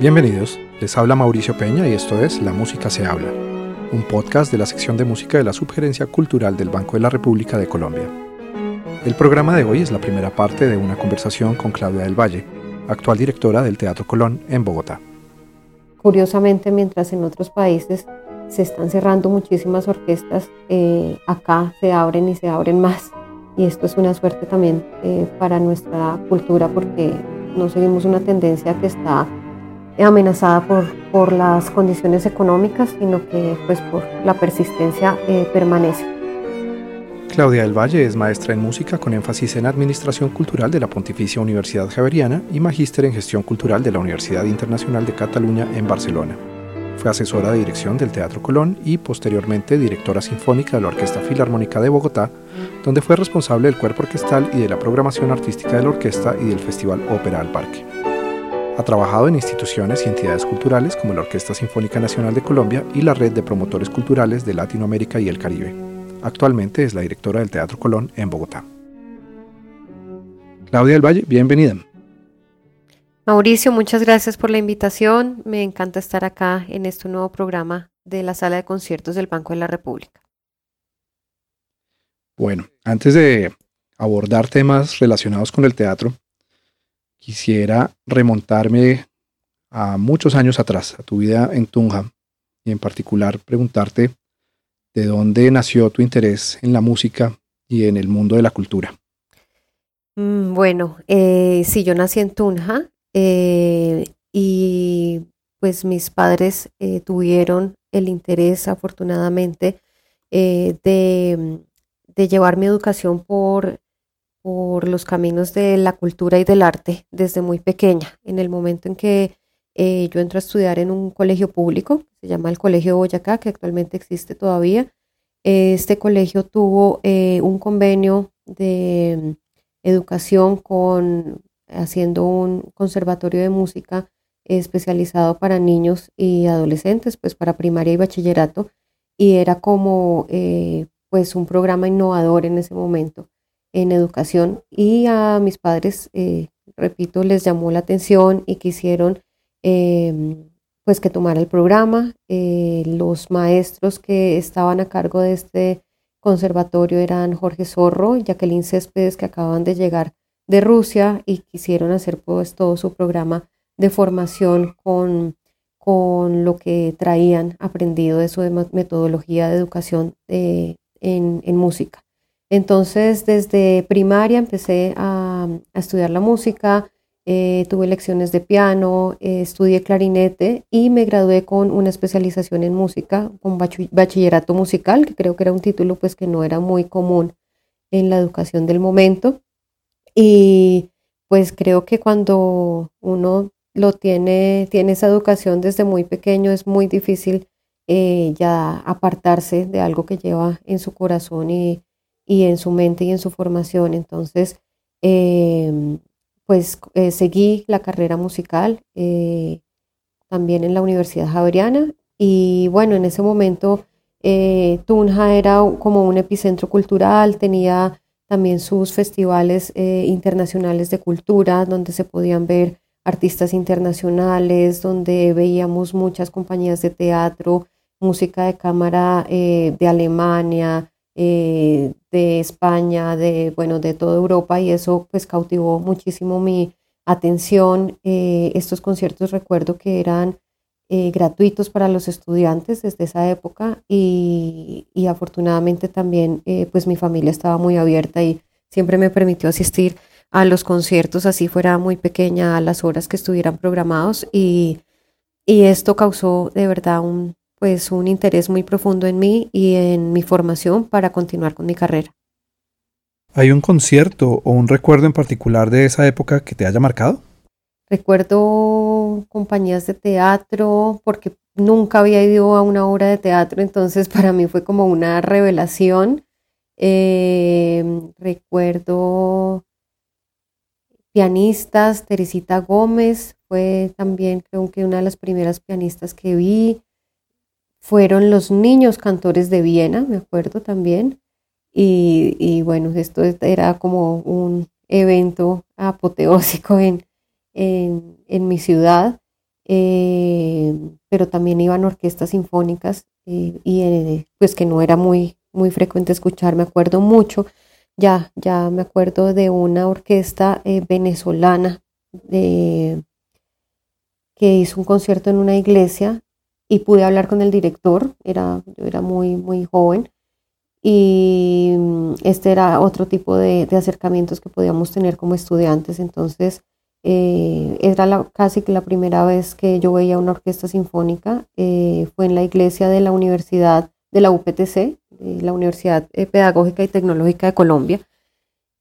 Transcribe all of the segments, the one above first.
Bienvenidos, les habla Mauricio Peña y esto es La Música se habla, un podcast de la sección de música de la Subgerencia Cultural del Banco de la República de Colombia. El programa de hoy es la primera parte de una conversación con Claudia del Valle, actual directora del Teatro Colón en Bogotá. Curiosamente, mientras en otros países se están cerrando muchísimas orquestas, eh, acá se abren y se abren más. Y esto es una suerte también eh, para nuestra cultura porque no seguimos una tendencia que está amenazada por, por las condiciones económicas, sino que pues por la persistencia eh, permanece. Claudia del Valle es maestra en música con énfasis en Administración Cultural de la Pontificia Universidad Javeriana y magíster en Gestión Cultural de la Universidad Internacional de Cataluña en Barcelona. Fue asesora de dirección del Teatro Colón y posteriormente directora sinfónica de la Orquesta Filarmónica de Bogotá, donde fue responsable del cuerpo orquestal y de la programación artística de la orquesta y del Festival Ópera al Parque. Ha trabajado en instituciones y entidades culturales como la Orquesta Sinfónica Nacional de Colombia y la Red de Promotores Culturales de Latinoamérica y el Caribe. Actualmente es la directora del Teatro Colón en Bogotá. Claudia del Valle, bienvenida. Mauricio, muchas gracias por la invitación. Me encanta estar acá en este nuevo programa de la Sala de Conciertos del Banco de la República. Bueno, antes de abordar temas relacionados con el teatro, quisiera remontarme a muchos años atrás, a tu vida en Tunja, y en particular preguntarte de dónde nació tu interés en la música y en el mundo de la cultura. Mm, bueno, eh, sí, yo nací en Tunja eh, y pues mis padres eh, tuvieron el interés, afortunadamente, de, de llevar mi educación por por los caminos de la cultura y del arte desde muy pequeña. En el momento en que eh, yo entro a estudiar en un colegio público, se llama el Colegio Boyacá, que actualmente existe todavía, este colegio tuvo eh, un convenio de mm, educación con haciendo un conservatorio de música especializado para niños y adolescentes, pues para primaria y bachillerato, y era como eh, pues un programa innovador en ese momento en educación y a mis padres, eh, repito, les llamó la atención y quisieron em, pues que tomara el programa. Eh, los maestros que estaban a cargo de este conservatorio eran Jorge Zorro y Jacqueline Céspedes que acaban de llegar de Rusia y quisieron hacer pues todo su programa de formación con, con lo que traían aprendido de su metodología de educación eh, en, en música. Entonces, desde primaria empecé a, estudiar la música, eh, tuve lecciones de piano, eh, estudié clarinete y me gradué con una especialización en música, con bachillerato musical, que creo que era un título pues que no era muy común en la educación del momento. Y pues creo que cuando uno lo tiene, tiene esa educación desde muy pequeño, es muy difícil eh, ya apartarse de algo que lleva en su corazón y y en su mente y en su formación. Entonces, em, pues eh, seguí la carrera musical eh, también en la Universidad Javeriana y bueno, en ese momento eh, Tunja era como un epicentro cultural, tenía también sus festivales internacionales de cultura donde se podían ver artistas internacionales, donde veíamos muchas compañías de teatro, música de cámara de Alemania, eh, de España, de, bueno, de toda Europa y eso pues cautivó muchísimo mi atención. Eh, estos conciertos recuerdo que eran eh, gratuitos para los estudiantes desde esa época y, afortunadamente también pues mi familia estaba muy abierta y siempre me permitió asistir a los conciertos así fuera muy pequeña a las horas que estuvieran programados y, y esto causó de verdad un, pues un interés muy profundo en mí y en mi formación para continuar con mi carrera. ¿Hay un concierto o un recuerdo en particular de esa época que te haya marcado? Recuerdo compañías de teatro porque nunca había ido a una obra de teatro, entonces para mí fue como una revelación. Eh, recuerdo pianistas, Teresita Gómez fue también creo que una de las primeras pianistas que vi fueron los niños cantores de Viena, me acuerdo también. Y, bueno, esto era como un evento apoteósico en, en, mi ciudad. pero también iban orquestas sinfónicas y pues que no era muy, muy frecuente escuchar, me acuerdo mucho, ya, ya me acuerdo de una orquesta venezolana que hizo un concierto en una iglesia y pude hablar con el director, era, yo era muy, muy joven, y mm, este era otro tipo de, acercamientos que podíamos tener como estudiantes. Entonces, eh, era casi que la primera vez que yo veía una orquesta sinfónica, eh, fue en la iglesia de la Universidad de la UPTC, la Universidad eh, Pedagógica y Tecnológica de Colombia,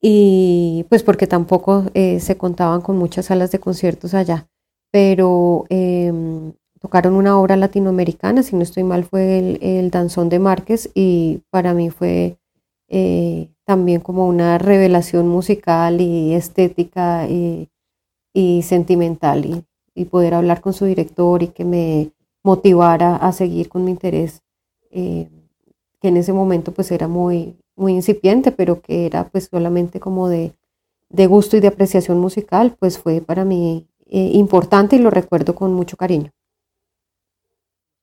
y pues porque tampoco se contaban con muchas salas de conciertos allá, pero em, tocaron una obra latinoamericana, si no estoy mal fue el, Danzón de Márquez y para mí fue eh, también como una revelación musical y estética y, sentimental y, poder hablar con su director y que me motivara a seguir con mi interés, eh, que en ese momento pues era muy, muy incipiente, pero que era pues solamente como de, gusto y de apreciación musical, pues fue para mí eh, importante y lo recuerdo con mucho cariño.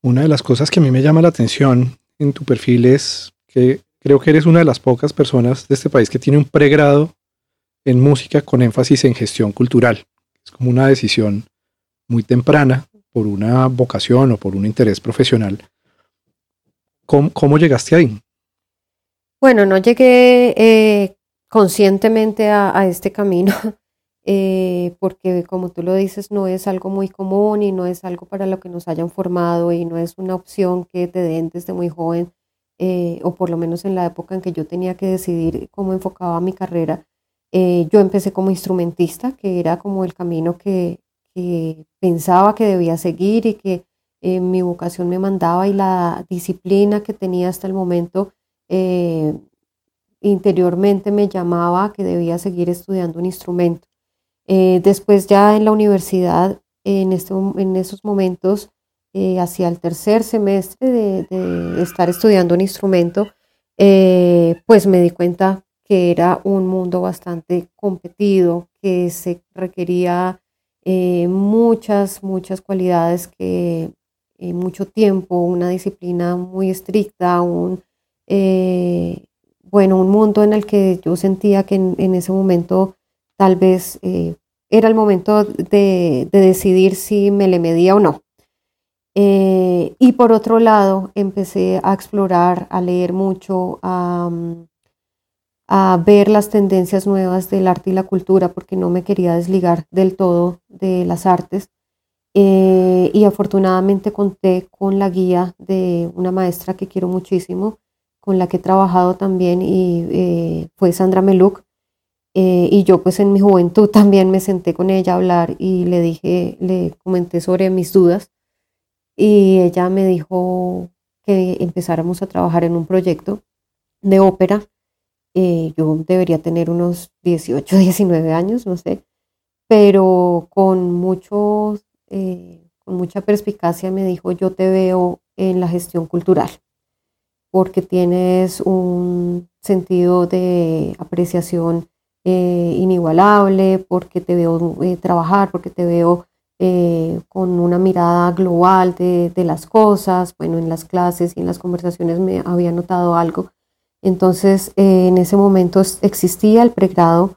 Una de las cosas que a mí me llama la atención en tu perfil es que creo que eres una de las pocas personas de este país que tiene un pregrado en música con énfasis en gestión cultural. Es como una decisión muy temprana por una vocación o por un interés profesional. ¿Cómo, llegaste ahí? Bueno, no llegué eh, conscientemente a, este camino. Eh, porque como tú lo dices, no es algo muy común y no es algo para lo que nos hayan formado y no es una opción que te den desde muy joven, eh, o por lo menos en la época en que yo tenía que decidir cómo enfocaba mi carrera. Eh, yo empecé como instrumentista, que era como el camino que, pensaba que debía seguir y que mi vocación me mandaba y la disciplina que tenía hasta el momento interiormente me llamaba que debía seguir estudiando un instrumento. Eh, después ya en la universidad, en, este, en esos momentos, eh, hacia el tercer semestre de, estar estudiando un instrumento, eh, pues me di cuenta que era un mundo bastante competido, que se requería muchas, muchas cualidades que mucho tiempo, una disciplina muy estricta, un, bueno, un mundo en el que yo sentía que en ese momento tal vez eh, era el momento de, decidir si me le medía o no. Eh, y por otro lado, empecé a explorar, a leer mucho, a, ver las tendencias nuevas del arte y la cultura, porque no me quería desligar del todo de las artes. Eh, y afortunadamente conté con la guía de una maestra que quiero muchísimo, con la que he trabajado también, y fue Sandra Meluc, eh, y yo pues en mi juventud también me senté con ella a hablar y le dije, le comenté sobre mis dudas y ella me dijo que empezáramos a trabajar en un proyecto de ópera. Eh, yo debería tener unos 18, 19 años, no sé, pero con, mucho, eh, con mucha perspicacia me dijo, yo te veo en la gestión cultural, porque tienes un sentido de apreciación eh, inigualable, porque te veo eh, trabajar, porque te veo eh, con una mirada global de, las cosas. Bueno, en las clases y en las conversaciones me había notado algo. Entonces, en ese momento existía el pregrado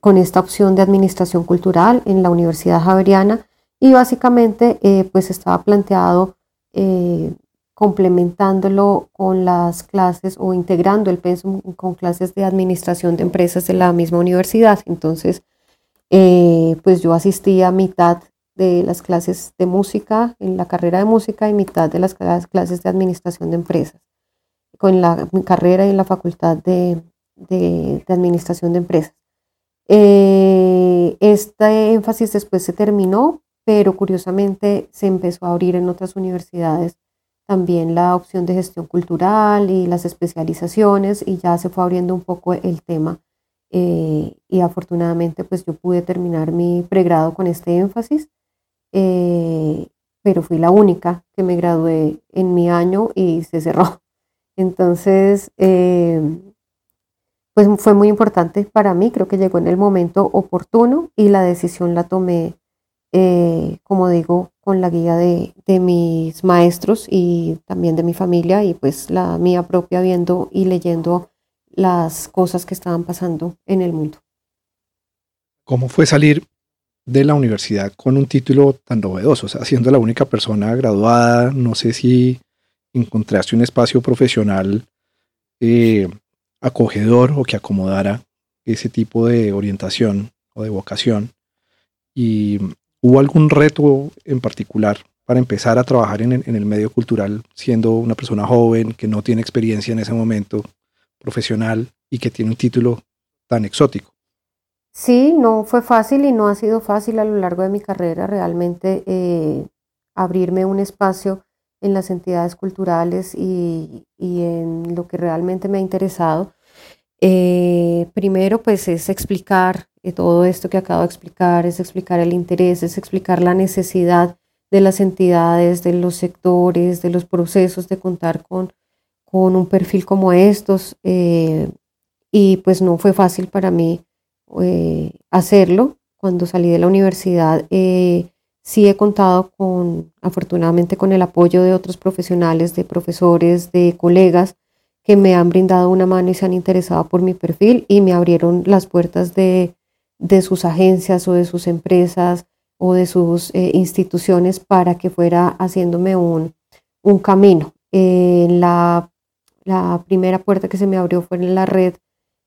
con esta opción de administración cultural en la Universidad Javeriana y básicamente pues estaba planteado complementándolo con las clases o integrando el pensum con clases de administración de empresas de la misma universidad. Entonces, eh, pues yo asistía a mitad de las clases de música en la carrera de música y mitad de las clases de administración de empresas, con la carrera y en la facultad de, administración de empresas. Eh, este énfasis después se terminó, pero curiosamente se empezó a abrir en otras universidades también la opción de gestión cultural y las especializaciones y ya se fue abriendo un poco el tema eh, y afortunadamente pues yo pude terminar mi pregrado con este énfasis, eh, pero fui la única que me gradué en mi año y se cerró. Entonces, eh, pues fue muy importante para mí, creo que llegó en el momento oportuno y la decisión la tomé eh, como digo, con la guía de, mis maestros y también de mi familia y pues la mía propia viendo y leyendo las cosas que estaban pasando en el mundo. ¿Cómo fue salir de la universidad con un título tan novedoso? O sea, siendo la única persona graduada, no sé si encontraste un espacio profesional eh, acogedor o que acomodara ese tipo de orientación o de vocación. ¿Y hubo algún reto en particular para empezar a trabajar en, el medio cultural siendo una persona joven que no tiene experiencia en ese momento profesional y que tiene un título tan exótico? Sí, no fue fácil y no ha sido fácil a lo largo de mi carrera realmente eh, abrirme un espacio en las entidades culturales y, en lo que realmente me ha interesado. Eh, primero, pues es explicar eh, todo esto que acabo de explicar, es explicar el interés, es explicar la necesidad de las entidades, de los sectores, de los procesos de contar con, con un perfil como estos. Eh, y pues no fue fácil para mí hacerlo. Cuando salí de la universidad, Sí he contado con, afortunadamente, con el apoyo de otros profesionales, de profesores, de colegas que me han brindado una mano y se han interesado por mi perfil y me abrieron las puertas de, sus agencias o de sus empresas o de sus eh, instituciones para que fuera haciéndome un, camino. la, la primera puerta que se me abrió fue en la red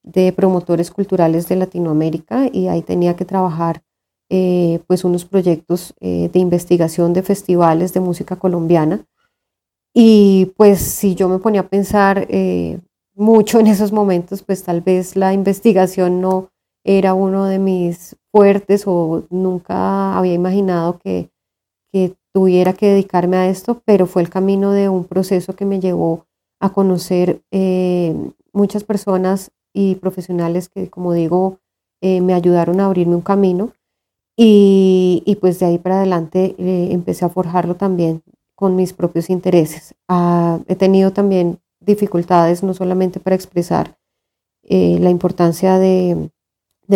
de promotores culturales de Latinoamérica y ahí tenía que trabajar eh, pues unos proyectos eh, de investigación de festivales de música colombiana. Y pues si yo me ponía a pensar mucho en esos momentos, pues tal vez la investigación no era uno de mis fuertes o nunca había imaginado que, que tuviera que dedicarme a esto, pero fue el camino de un proceso que me llevó a conocer muchas personas y profesionales que, como digo, me ayudaron a abrirme un camino y, pues de ahí para adelante eh, empecé a forjarlo también con mis propios intereses. Ah, he tenido también dificultades, no solamente para expresar eh, la importancia de,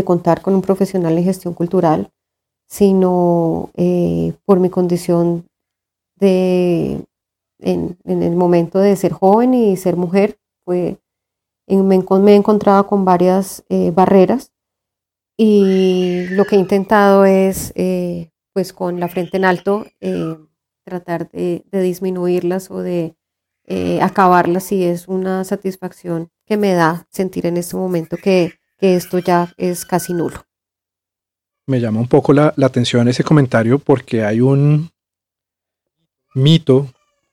contar con un profesional en gestión cultural, sino eh, por mi condición de, en, el momento de ser joven y ser mujer, pues me, he encontrado con varias barreras y lo que he intentado es, eh, pues con la frente en alto, eh, tratar de, disminuirlas o de eh, acabarlas y es una satisfacción que me da sentir en este momento que, esto ya es casi nulo. Me llama un poco la, atención ese comentario porque hay un mito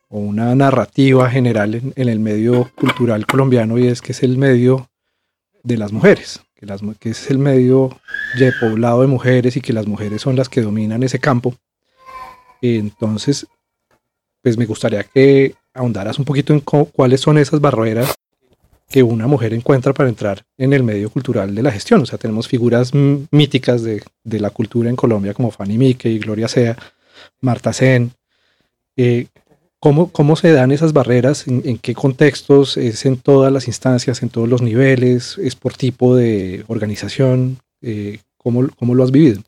o una narrativa general en, el medio cultural colombiano y es que es el medio de las mujeres que, es el medio de poblado de mujeres y que las mujeres son las que dominan ese campo. Entonces, pues me gustaría que ahondaras un poquito en cuáles son esas barreras que una mujer encuentra para entrar en el medio cultural de la gestión. O sea, tenemos figuras míticas de, la cultura en Colombia como Fanny Mickey, Gloria Sea, Marta Sen. Eh, ¿Cómo, se dan esas barreras? ¿En, qué contextos? ¿Es en todas las instancias, en todos los niveles? ¿Es por tipo de organización? Eh, ¿cómo, lo has vivido?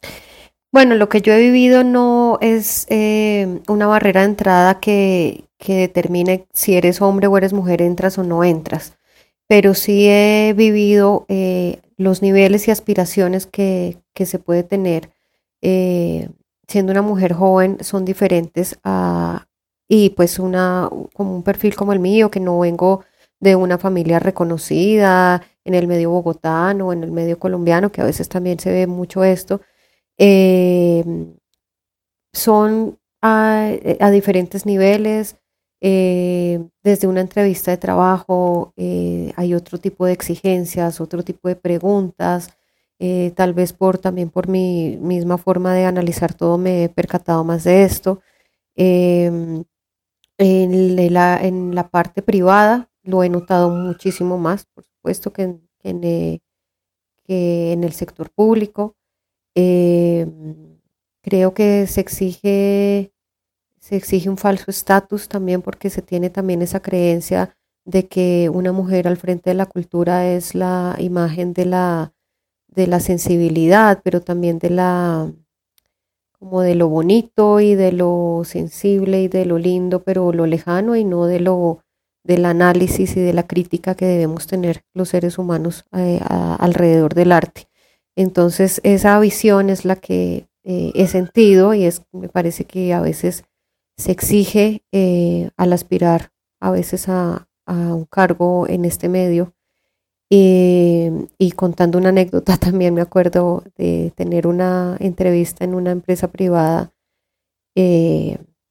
Bueno, lo que yo he vivido no es eh, una barrera de entrada que, determine si eres hombre o eres mujer, entras o no entras, pero sí he vivido eh, los niveles y aspiraciones que, que se puede tener siendo una mujer joven son diferentes a, y pues una, como un perfil como el mío, que no vengo de una familia reconocida en el medio bogotano, en el medio colombiano, que a veces también se ve mucho esto, em, son a, diferentes niveles. Eh, desde una entrevista de trabajo eh, hay otro tipo de exigencias, otro tipo de preguntas. Eh, tal vez por también por mi misma forma de analizar todo me he percatado más de esto. Em, en la, en la parte privada lo he notado muchísimo más, por supuesto, que en, que en, el sector público. Em, creo que se exige, se exige un falso estatus también porque se tiene también esa creencia de que una mujer al frente de la cultura es la imagen de la, de la sensibilidad, pero también de la, como de lo bonito y de lo sensible y de lo lindo, pero lo lejano y no de lo del análisis y de la crítica que debemos tener los seres humanos eh, alrededor del arte. Entonces, esa visión es la que eh, he sentido y es, me parece que a veces se exige eh, al aspirar a veces a, un cargo en este medio. y contando una anécdota, también me acuerdo de tener una entrevista en una empresa privada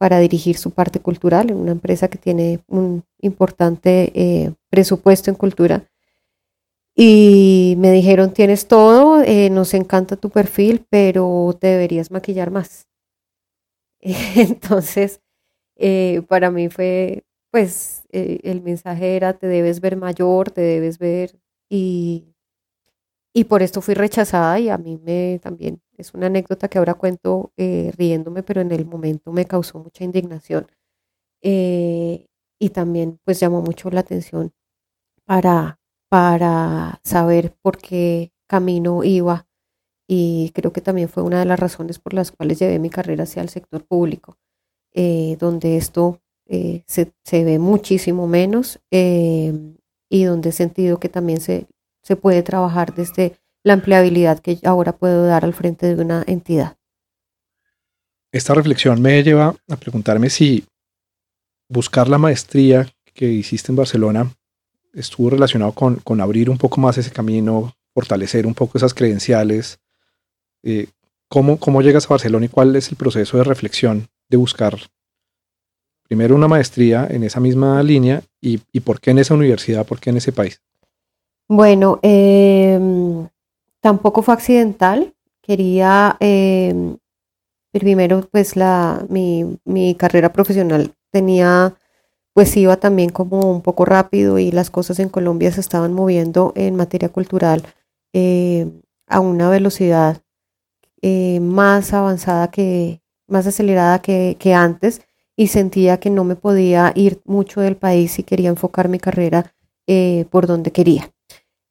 para dirigir su parte cultural en una empresa que tiene un importante eh, presupuesto en cultura. Y me dijeron, tienes todo, eh, nos encanta tu perfil, pero te deberías maquillar más. Entonces, eh, para mí fue, pues, el mensaje era, te debes ver mayor, te debes ver, y, y por esto fui rechazada y a mí me también es una anécdota que ahora cuento eh, riéndome, pero en el momento me causó mucha indignación. Eh, y también pues llamó mucho la atención para, para saber por qué camino iba. Y creo que también fue una de las razones por las cuales llevé mi carrera hacia el sector público, eh, donde esto se, se, ve muchísimo menos y donde he sentido que también se, se puede trabajar desde la empleabilidad que ahora puedo dar al frente de una entidad. Esta reflexión me lleva a preguntarme si buscar la maestría que hiciste en Barcelona estuvo relacionado con, con abrir un poco más ese camino, fortalecer un poco esas credenciales. Eh, ¿cómo, ¿Cómo llegas a Barcelona y cuál es el proceso de reflexión de buscar primero una maestría en esa misma línea y, y por qué en esa universidad, por qué en ese país? Bueno, eh, Tampoco fue accidental. Quería, em, primero, pues la, mi, mi carrera profesional tenía, pues iba también como un poco rápido y las cosas en Colombia se estaban moviendo en materia cultural eh, a una velocidad eh, más avanzada que, más acelerada que, que, antes y sentía que no me podía ir mucho del país y quería enfocar mi carrera eh, por donde quería.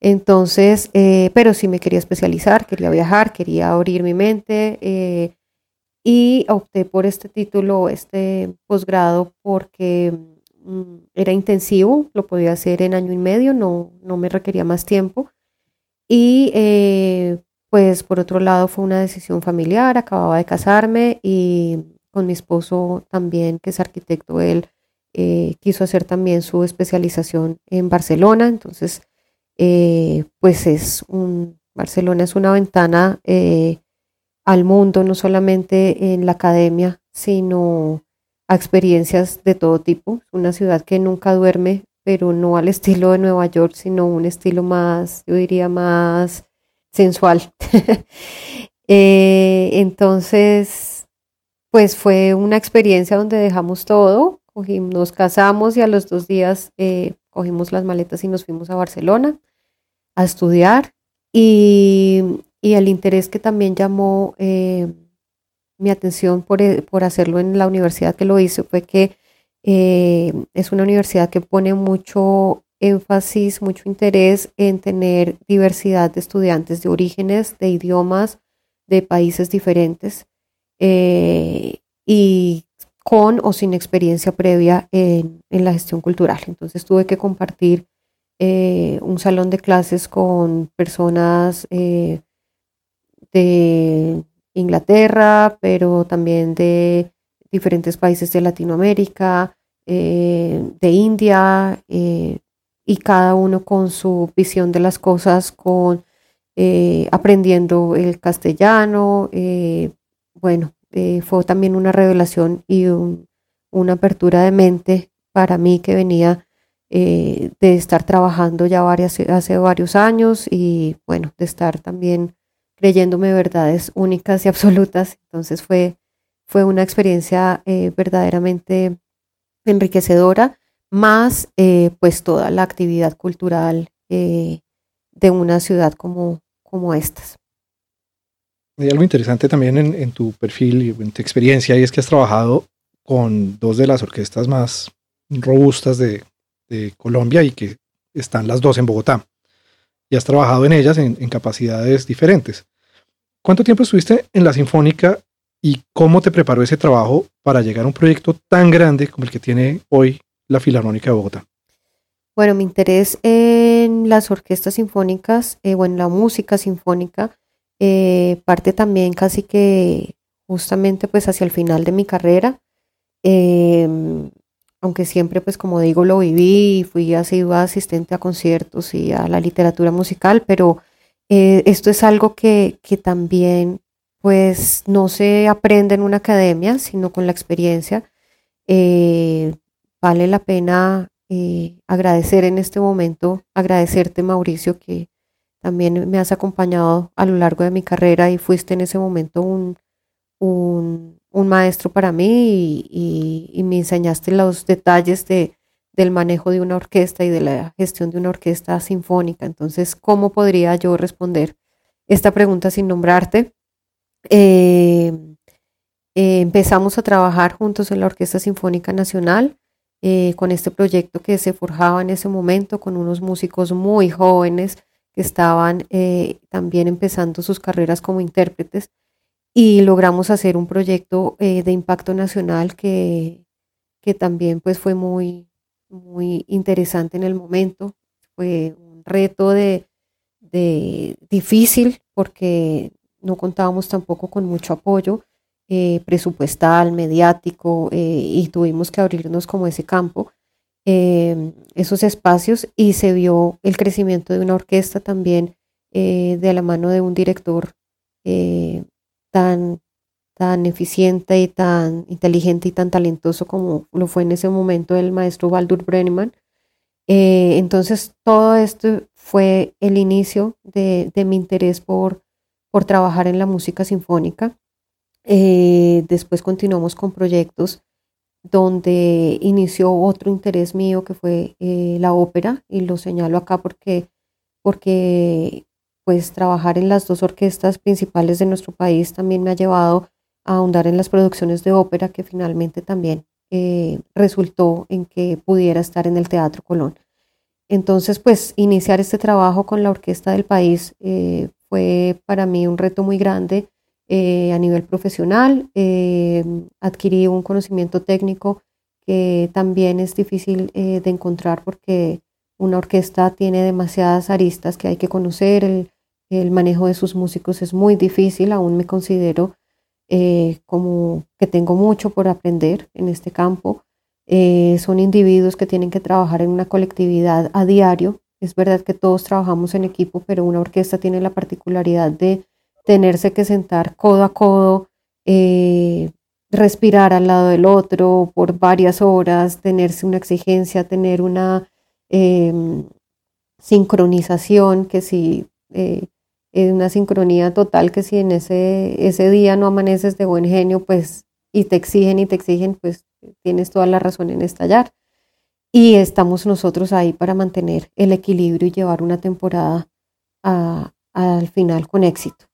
Entonces, eh, pero sí me quería especializar, quería viajar, quería abrir mi mente eh, y opté por este título, este posgrado, porque mm, era intensivo, lo podía hacer en año y medio, no, no me requería más tiempo. Y eh, pues por otro lado fue una decisión familiar, acababa de casarme y con mi esposo también, que es arquitecto, él quiso hacer también su especialización en Barcelona, entonces eh, pues es un, Barcelona es una ventana eh, al mundo, no solamente en la academia, sino a experiencias de todo tipo. Una ciudad que nunca duerme, pero no al estilo de Nueva York, sino un estilo más, yo diría, más sensual. Eh, entonces, pues fue una experiencia donde dejamos todo, nos casamos y a los dos días cogimos las maletas y nos fuimos a Barcelona a estudiar y, el interés que también llamó eh, mi atención eh, por, hacerlo en la universidad que lo hice fue que eh, es una universidad que pone mucho énfasis, mucho interés en tener diversidad de estudiantes de orígenes, de idiomas, de países diferentes y con o sin experiencia previa en, en, la gestión cultural. Entonces tuve que compartir eh, un salón de clases con personas eh, de Inglaterra, pero también de diferentes países de Latinoamérica, eh, de India, y cada uno con su visión de las cosas, con aprendiendo el castellano. bueno, fue también una revelación y una apertura de mente para mí que venía eh, de estar trabajando ya varias, hace varios años y bueno, de estar también creyéndome verdades únicas y absolutas. Entonces fue, fue una experiencia eh, verdaderamente enriquecedora, más eh, pues toda la actividad cultural de una ciudad como, como estas. Hay algo interesante también en, en, tu perfil y en tu experiencia y es que has trabajado con dos de las orquestas más robustas de, de Colombia y que están las dos en Bogotá. Y has trabajado en ellas en, capacidades diferentes. ¿Cuánto tiempo estuviste en la Sinfónica ¿Y cómo te preparó ese trabajo para llegar a un proyecto tan grande como el que tiene hoy la Filarmónica de Bogotá? Bueno, mi interés en las orquestas sinfónicas eh, o en la música sinfónica eh, parte también casi que justamente pues hacia el final de mi carrera. Em, aunque siempre pues como digo lo viví y fui asidua asistente a conciertos y a la literatura musical, pero eh, esto es algo que, que también pues no se aprende en una academia, sino con la experiencia. Vale la pena eh, agradecer en este momento, agradecerte Mauricio que también me has acompañado a lo largo de mi carrera y fuiste en ese momento un, un, maestro para mí y, me enseñaste los detalles de, del manejo de una orquesta y de la gestión de una orquesta sinfónica. Entonces, ¿cómo podría yo responder esta pregunta sin nombrarte? Eh, eh, empezamos a trabajar juntos en la Orquesta Sinfónica Nacional. Eh, con este proyecto que se forjaba en ese momento con unos músicos muy jóvenes que estaban eh, también empezando sus carreras como intérpretes y logramos hacer un proyecto eh, de impacto nacional que, que también pues fue muy, muy interesante en el momento. Fue un reto de, de difícil porque no contábamos tampoco con mucho apoyo, eh, presupuestal, mediático, eh, y tuvimos que abrirnos como ese campo, em, esos espacios, y se vio el crecimiento de una orquesta también eh, de la mano de un director tan, tan eficiente y tan inteligente y tan talentoso como lo fue en ese momento el maestro Baldur Brenneman. entonces, todo esto fue el inicio de, de mi interés por, por trabajar en la música sinfónica. Eh, después continuamos con proyectos donde inició otro interés mío que fue eh, la ópera y lo señalo acá porque, porque pues trabajar en las dos orquestas principales de nuestro país también me ha llevado a ahondar en las producciones de ópera que finalmente también eh, resultó en que pudiera estar en el Teatro Colón. Entonces, pues iniciar este trabajo con la orquesta del país fue para mí un reto muy grande eh, a nivel profesional. Eh, adquirí un conocimiento técnico que también es difícil eh, de encontrar porque una orquesta tiene demasiadas aristas que hay que conocer. El, el manejo de sus músicos es muy difícil. Aún me considero como que tengo mucho por aprender en este campo. son individuos que tienen que trabajar en una colectividad a diario. Es verdad que todos trabajamos en equipo, pero una orquesta tiene la particularidad de tenerse que sentar codo a codo, eh, respirar al lado del otro por varias horas, tenerse una exigencia, tener una em, sincronización, que si eh, es una sincronía total, que si en ese, ese día no amaneces de buen genio, pues y te exigen y te exigen, pues tienes toda la razón en estallar. Y estamos nosotros ahí para mantener el equilibrio y llevar una temporada al final con éxito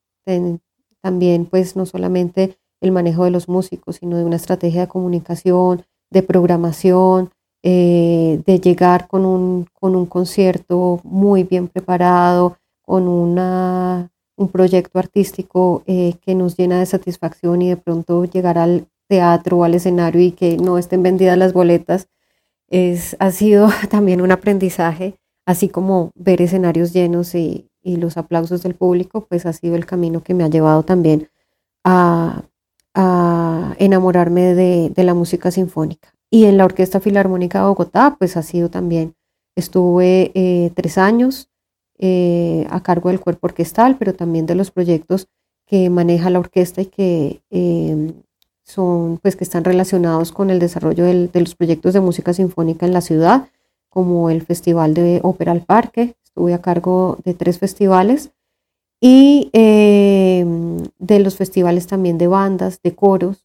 también pues no solamente el manejo de los músicos, sino de una estrategia de comunicación, de programación, eh, de llegar con un, con un concierto muy bien preparado, con una, un proyecto artístico eh, que nos llena de satisfacción y de pronto llegar al teatro o al escenario y que no estén vendidas las boletas, es, ha sido también un aprendizaje, así como ver escenarios llenos y, y los aplausos del público, pues ha sido el camino que me ha llevado también a, enamorarme de, la música sinfónica. Y en la Orquesta Filarmónica de Bogotá, pues ha sido también, estuve eh, tres años eh, a cargo del cuerpo orquestal, pero también de los proyectos que maneja la orquesta y que em, son, pues que están relacionados con el desarrollo de los proyectos de música sinfónica en la ciudad, como el Festival de Ópera al Parque, estuve a cargo de tres festivales y eh, de los festivales también de bandas, de coros,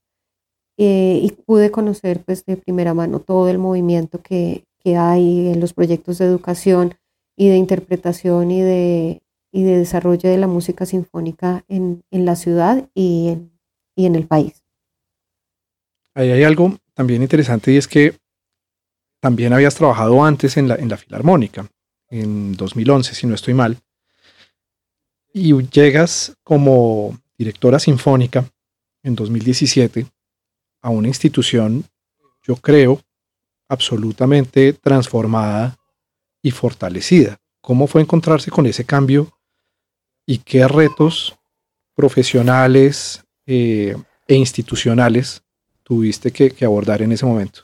eh, y pude conocer pues de primera mano todo el movimiento que, hay en los proyectos de educación y de interpretación y de, y de desarrollo de la música sinfónica en, la ciudad y en, y en el país. Ahí hay algo también interesante y es que también habías trabajado antes en la, en la Filarmónica en 2011, si no estoy mal, y llegas como directora sinfónica en 2017 a una institución, yo creo, absolutamente transformada y fortalecida. ¿Cómo fue encontrarse con ese cambio y qué retos profesionales eh, e institucionales tuviste que, abordar en ese momento?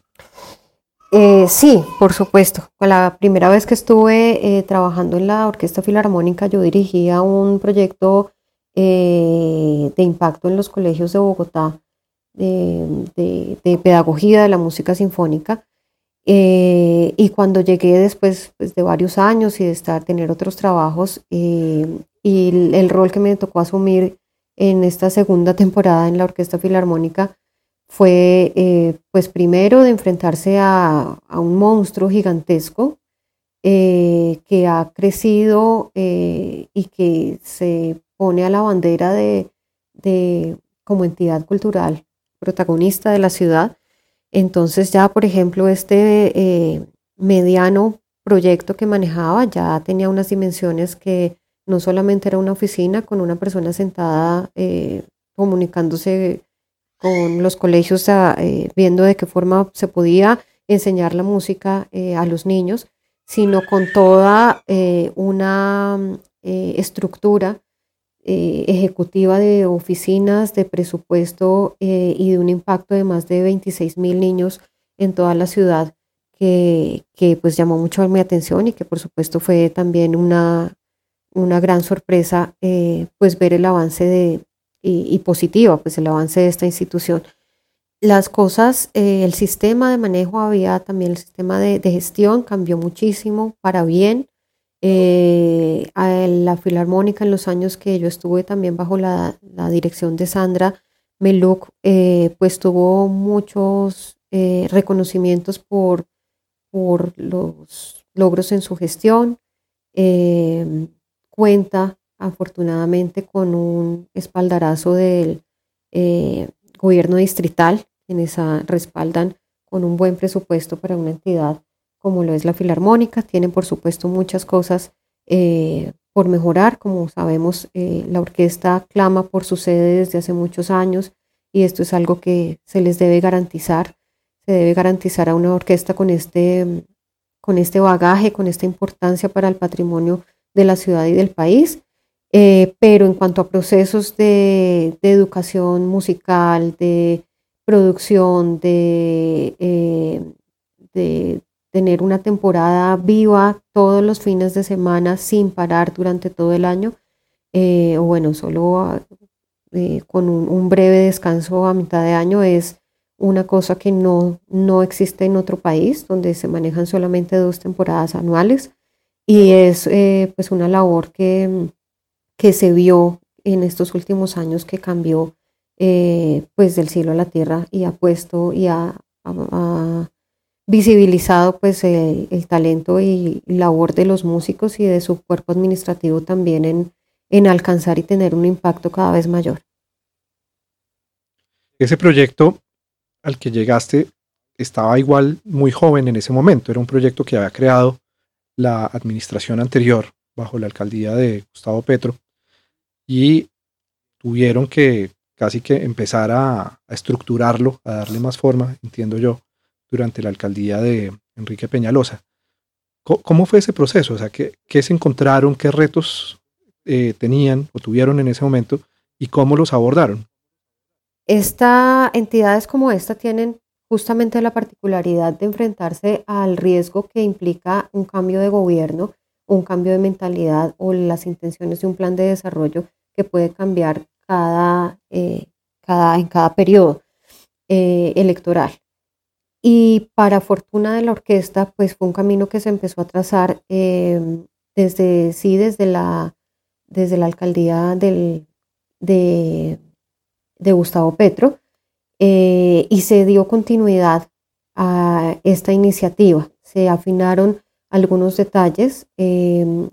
Eh, sí, por supuesto. La primera vez que estuve eh, trabajando en la Orquesta Filarmónica, yo dirigía un proyecto de impacto en los colegios de Bogotá de, pedagogía de la música sinfónica. y cuando llegué después pues, de varios años y de estar, tener otros trabajos, y el, rol que me tocó asumir en esta segunda temporada en la Orquesta Filarmónica fue, eh, pues primero, de enfrentarse a, un monstruo gigantesco eh, que ha crecido eh, y que se pone a la bandera de, como entidad cultural protagonista de la ciudad. Entonces ya, por ejemplo, este mediano proyecto que manejaba ya tenía unas dimensiones que no solamente era una oficina con una persona sentada comunicándose con los colegios, eh, viendo de qué forma se podía enseñar la música eh, a los niños, sino con toda una estructura ejecutiva de oficinas, de presupuesto y de un impacto de más de 26 mil niños en toda la ciudad, que, pues llamó mucho mi atención y que por supuesto fue también una, una gran sorpresa eh, pues ver el avance de, y, positiva, pues el avance de esta institución. Las cosas, eh, el sistema de manejo había también, el sistema de, gestión cambió muchísimo para bien. Eh, la Filarmónica en los años que yo estuve también bajo la, dirección de Sandra Meluk, pues tuvo muchos reconocimientos por, por los logros en su gestión cuenta afortunadamente con un espaldarazo del eh, gobierno distrital, quienes respaldan con un buen presupuesto para una entidad como lo es la Filarmónica. Tienen, por supuesto, muchas cosas eh, por mejorar. Como sabemos, eh, la orquesta clama por su sede desde hace muchos años y esto es algo que se les debe garantizar. Se debe garantizar a una orquesta con este, con este bagaje, con esta importancia para el patrimonio de la ciudad y del país. Eh, pero en cuanto a procesos de, educación musical, de producción, de, eh, de, tener una temporada viva todos los fines de semana sin parar durante todo el año, eh, o bueno, solo con un, breve descanso a mitad de año es una cosa que no, no existe en otro país, donde se manejan solamente dos temporadas anuales. Y es pues una labor que, que, se vio en estos últimos años que cambió eh, pues del cielo a la tierra y ha puesto y ha, visibilizado pues el, talento y labor de los músicos y de su cuerpo administrativo también en, en alcanzar y tener un impacto cada vez mayor. Ese proyecto al que llegaste estaba igual muy joven en ese momento, era un proyecto que había creado la administración anterior, bajo la alcaldía de Gustavo Petro, y tuvieron que casi que empezar a, estructurarlo, a darle más forma, entiendo yo, durante la alcaldía de Enrique Peñalosa. ¿Cómo, fue ese proceso? O sea, ¿qué, se encontraron, qué retos eh, tenían o tuvieron en ese momento y cómo los abordaron? Esta, entidades como esta tienen justamente la particularidad de enfrentarse al riesgo que implica un cambio de gobierno, un cambio de mentalidad o las intenciones de un plan de desarrollo que puede cambiar cada, eh, cada en cada periodo eh, electoral. Y para fortuna de la orquesta, pues fue un camino que se empezó a trazar em, desde, sí, desde la, desde la alcaldía de, de Gustavo Petro, eh, y se dio continuidad a esta iniciativa. Se afinaron algunos detalles, em,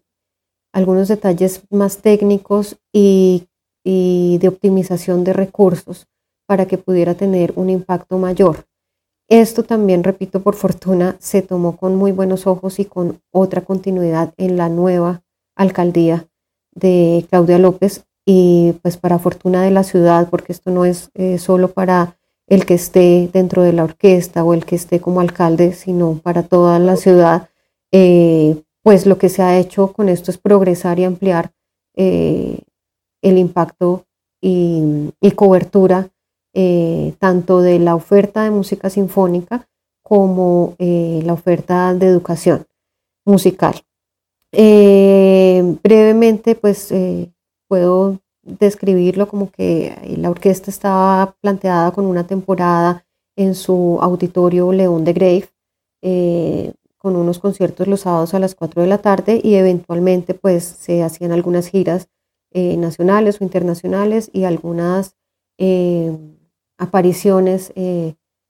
algunos detalles más técnicos y, de optimización de recursos para que pudiera tener un impacto mayor. Esto también, repito, por fortuna, se tomó con muy buenos ojos y con otra continuidad en la nueva alcaldía de Claudia López, y pues para fortuna de la ciudad, porque esto no es eh, solo para el que esté dentro de la orquesta o el que esté como alcalde, sino para toda la ciudad, eh, pues lo que se ha hecho con esto es progresar y ampliar el impacto y, cobertura tanto de la oferta de música sinfónica como la oferta de educación musical. Eh, brevemente, pues eh, puedo describirlo como que la orquesta estaba planteada con una temporada en su auditorio León de Grave, eh, con unos conciertos los sábados a las 4 de la tarde y eventualmente pues se hacían algunas giras nacionales o internacionales y algunas apariciones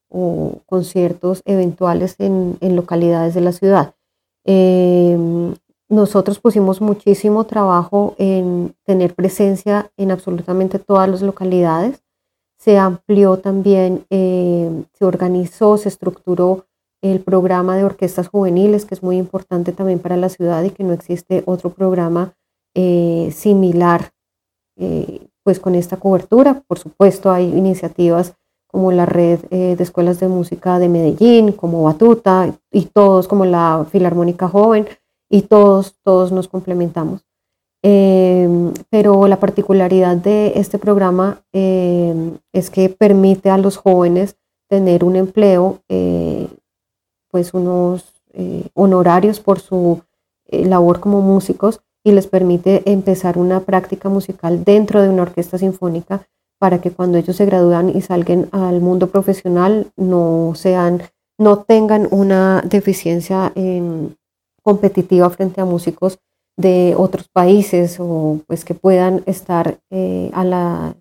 o conciertos eventuales en, en, localidades de la ciudad. Nosotros pusimos muchísimo trabajo en tener presencia en absolutamente todas las localidades. Se amplió también, eh, se organizó, se estructuró el programa de orquestas juveniles, que es muy importante también para la ciudad y que no existe otro programa eh, similar eh, pues con esta cobertura. Por supuesto, hay iniciativas como la red de escuelas de música de Medellín, como Batuta y todos como la Filarmónica Joven y todos, todos nos complementamos. Em, pero la particularidad de este programa em, es que permite a los jóvenes tener un empleo, eh, pues unos eh, honorarios por su eh, labor como músicos y les permite empezar una práctica musical dentro de una orquesta sinfónica para que cuando ellos se gradúan y salgan al mundo profesional no sean, no tengan una deficiencia en, competitiva frente a músicos de otros países o pues que puedan estar eh, a la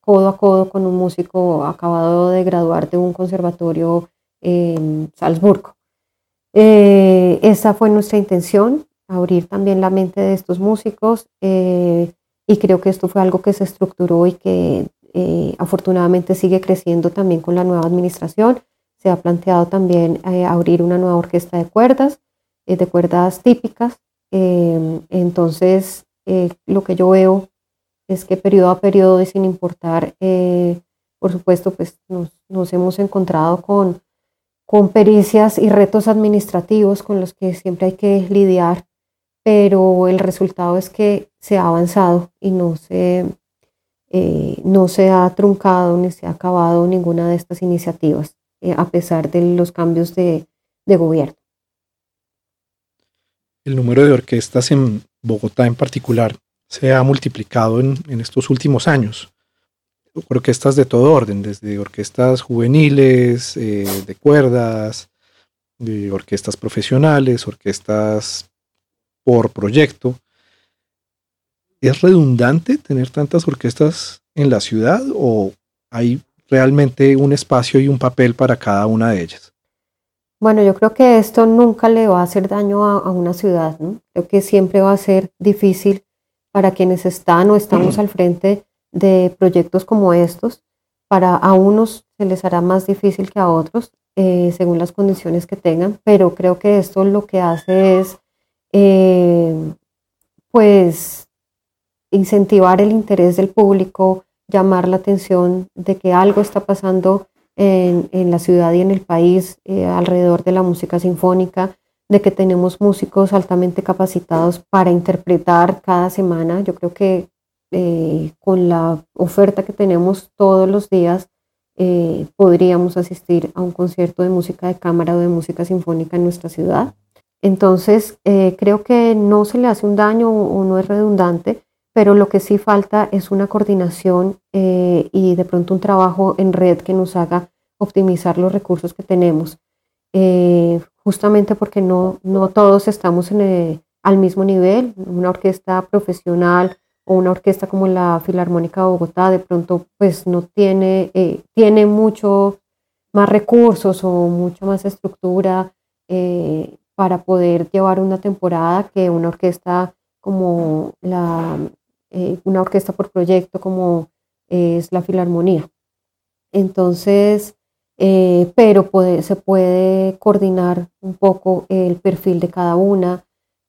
codo a codo con un músico acabado de graduar de un conservatorio en Salzburgo. Eh, esa fue nuestra intención, abrir también la mente de estos músicos eh, y creo que esto fue algo que se estructuró y que afortunadamente sigue creciendo también con la nueva administración se ha planteado también eh, abrir una nueva orquesta de cuerdas, eh, de cuerdas típicas. Em, entonces, eh, lo que yo veo es que periodo a periodo y sin importar, por supuesto, pues nos, hemos encontrado con, con pericias y retos administrativos con los que siempre hay que lidiar, pero el resultado es que se ha avanzado y no se, no se ha truncado ni se ha acabado ninguna de estas iniciativas. Eh, a pesar de los cambios de, gobierno. El número de orquestas en Bogotá en particular se ha multiplicado en, estos últimos años. Orquestas de todo orden, desde orquestas juveniles, eh, de cuerdas, de orquestas profesionales, orquestas por proyecto. ¿Es redundante tener tantas orquestas en la ciudad o hay realmente un espacio y un papel para cada una de ellas. Bueno, yo creo que esto nunca le va a hacer daño a, una ciudad, ¿no? Creo que siempre va a ser difícil para quienes están o estamos al frente de proyectos como estos. Para a unos se les hará más difícil que a otros, eh, según las condiciones que tengan, pero creo que esto lo que hace es, eh, pues, incentivar el interés del público, llamar la atención de que algo está pasando en, la ciudad y en el país eh, alrededor de la música sinfónica, de que tenemos músicos altamente capacitados para interpretar cada semana. Yo creo que eh, con la oferta que tenemos todos los días, eh, podríamos asistir a un concierto de música de cámara o de música sinfónica en nuestra ciudad. Entonces, creo que no se le hace un daño o no es redundante pero lo que sí falta es una coordinación eh, y de pronto un trabajo en red que nos haga optimizar los recursos que tenemos, eh, justamente porque no, no todos estamos eh, al mismo nivel, una orquesta profesional o una orquesta como la Filarmónica de Bogotá de pronto pues no tiene, tiene mucho más recursos o mucha más estructura para poder llevar una temporada que una orquesta como la eh, una orquesta por proyecto como es la Filarmonía. Entonces, eh, pero se puede coordinar un poco el perfil de cada una.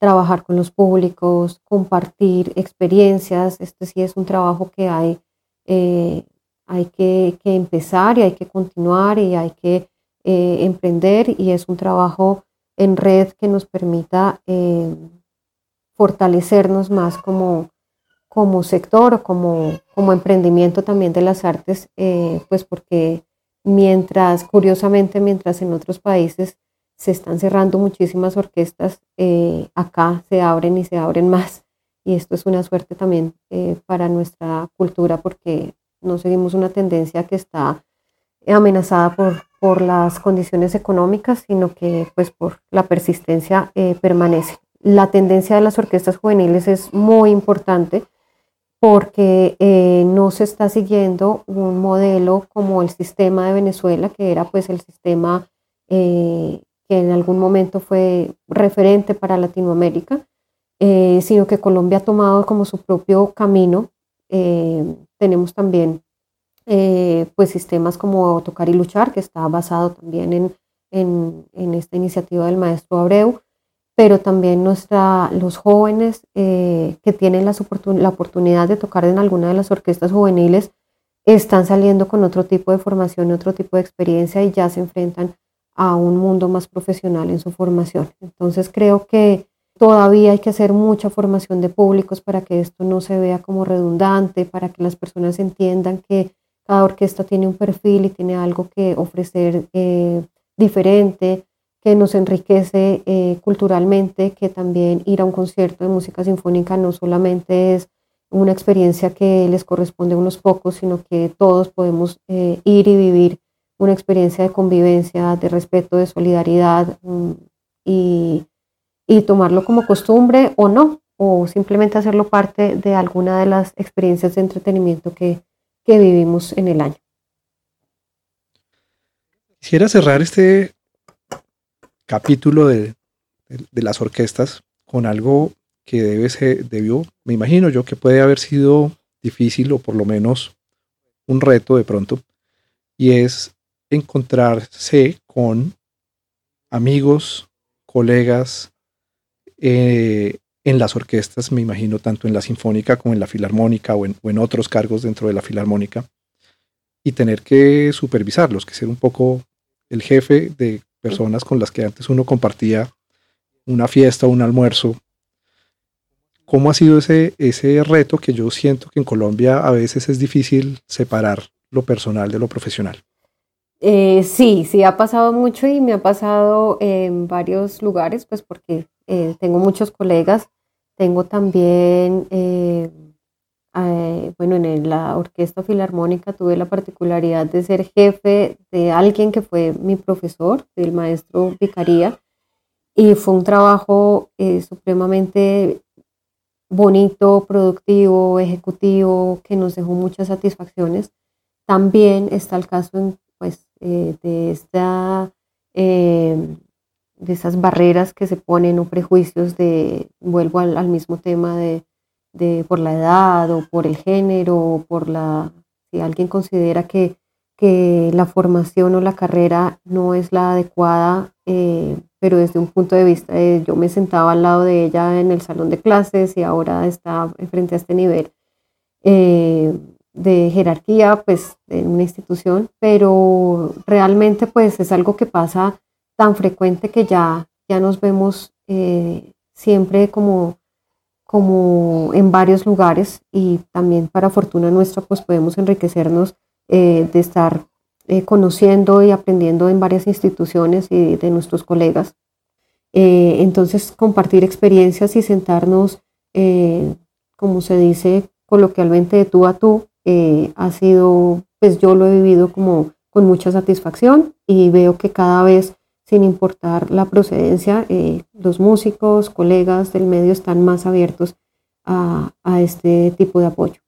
Trabajar con los públicos, compartir experiencias. Este sí es un trabajo que hay, eh, hay que, empezar y hay que continuar y hay que eh, emprender y es un trabajo en red que nos permita eh, fortalecernos más como, como sector o como, como emprendimiento también de las artes, pues porque mientras, curiosamente, mientras en otros países se están cerrando muchísimas orquestas, eh, acá se abren y se abren más. Y esto es una suerte también eh, para nuestra cultura porque no seguimos una tendencia que está amenazada por, por las condiciones económicas, sino que pues por la persistencia eh, permanece. La tendencia de las orquestas juveniles es muy importante porque no se está siguiendo un modelo como el sistema de Venezuela, que era pues el sistema que en algún momento fue referente para Latinoamérica, eh, sino que Colombia ha tomado como su propio camino. Eh, tenemos también eh, pues sistemas como Tocar y Luchar, que está basado también en, en, esta iniciativa del maestro Abreu, pero también nuestra, los jóvenes que tienen la, oportunidad de tocar en alguna de las orquestas juveniles están saliendo con otro tipo de formación, otro tipo de experiencia y ya se enfrentan a un mundo más profesional en su formación. Entonces creo que todavía hay que hacer mucha formación de públicos para que esto no se vea como redundante, para que las personas entiendan que cada orquesta tiene un perfil y tiene algo que ofrecer eh, diferente, que nos enriquece eh, culturalmente, que también ir a un concierto de música sinfónica no solamente es una experiencia que les corresponde a unos pocos, sino que todos podemos eh, ir y vivir una experiencia de convivencia, de respeto, de solidaridad mm, y, tomarlo como costumbre o no, o simplemente hacerlo parte de alguna de las experiencias de entretenimiento que, vivimos en el año. Quisiera cerrar este capítulo de, las orquestas con algo que debe ser, debió, me imagino yo que puede haber sido difícil o por lo menos un reto de pronto, y es encontrarse con amigos, colegas eh, en las orquestas, me imagino, tanto en la sinfónica como en la filarmónica o en, otros cargos dentro de la filarmónica, y tener que supervisarlos, que ser un poco el jefe de personas con las que antes uno compartía una fiesta, un almuerzo. ¿Cómo ha sido ese, ese reto que yo siento que en Colombia a veces es difícil separar lo personal de lo profesional? Eh, sí, sí ha pasado mucho y me ha pasado en varios lugares, pues porque eh, tengo muchos colegas. Tengo también, eh, bueno, en la Orquesta Filarmónica tuve la particularidad de ser jefe de alguien que fue mi profesor, el maestro Vicaría, y fue un trabajo supremamente bonito, productivo, ejecutivo, que nos dejó muchas satisfacciones. También está el caso en pues, eh, de, esta, em, de esas barreras que se ponen o prejuicios de, vuelvo al, mismo tema de, por la edad o por el género o por la, si alguien considera que, que la formación o la carrera no es la adecuada, eh, pero desde un punto de vista de yo me sentaba al lado de ella en el salón de clases y ahora está frente a este nivel. Eh, de jerarquía pues en una institución, pero realmente pues es algo que pasa tan frecuente que ya, ya nos vemos eh, siempre como, como en varios lugares y también para fortuna nuestra pues podemos enriquecernos eh, de estar eh, conociendo y aprendiendo en varias instituciones y de nuestros colegas. entonces compartir experiencias y sentarnos, como se dice coloquialmente, de tú a tú, eh, ha sido, pues yo lo he vivido como con mucha satisfacción y veo que cada vez, sin importar la procedencia, eh, los músicos, colegas del medio están más abiertos a, a este tipo de apoyo.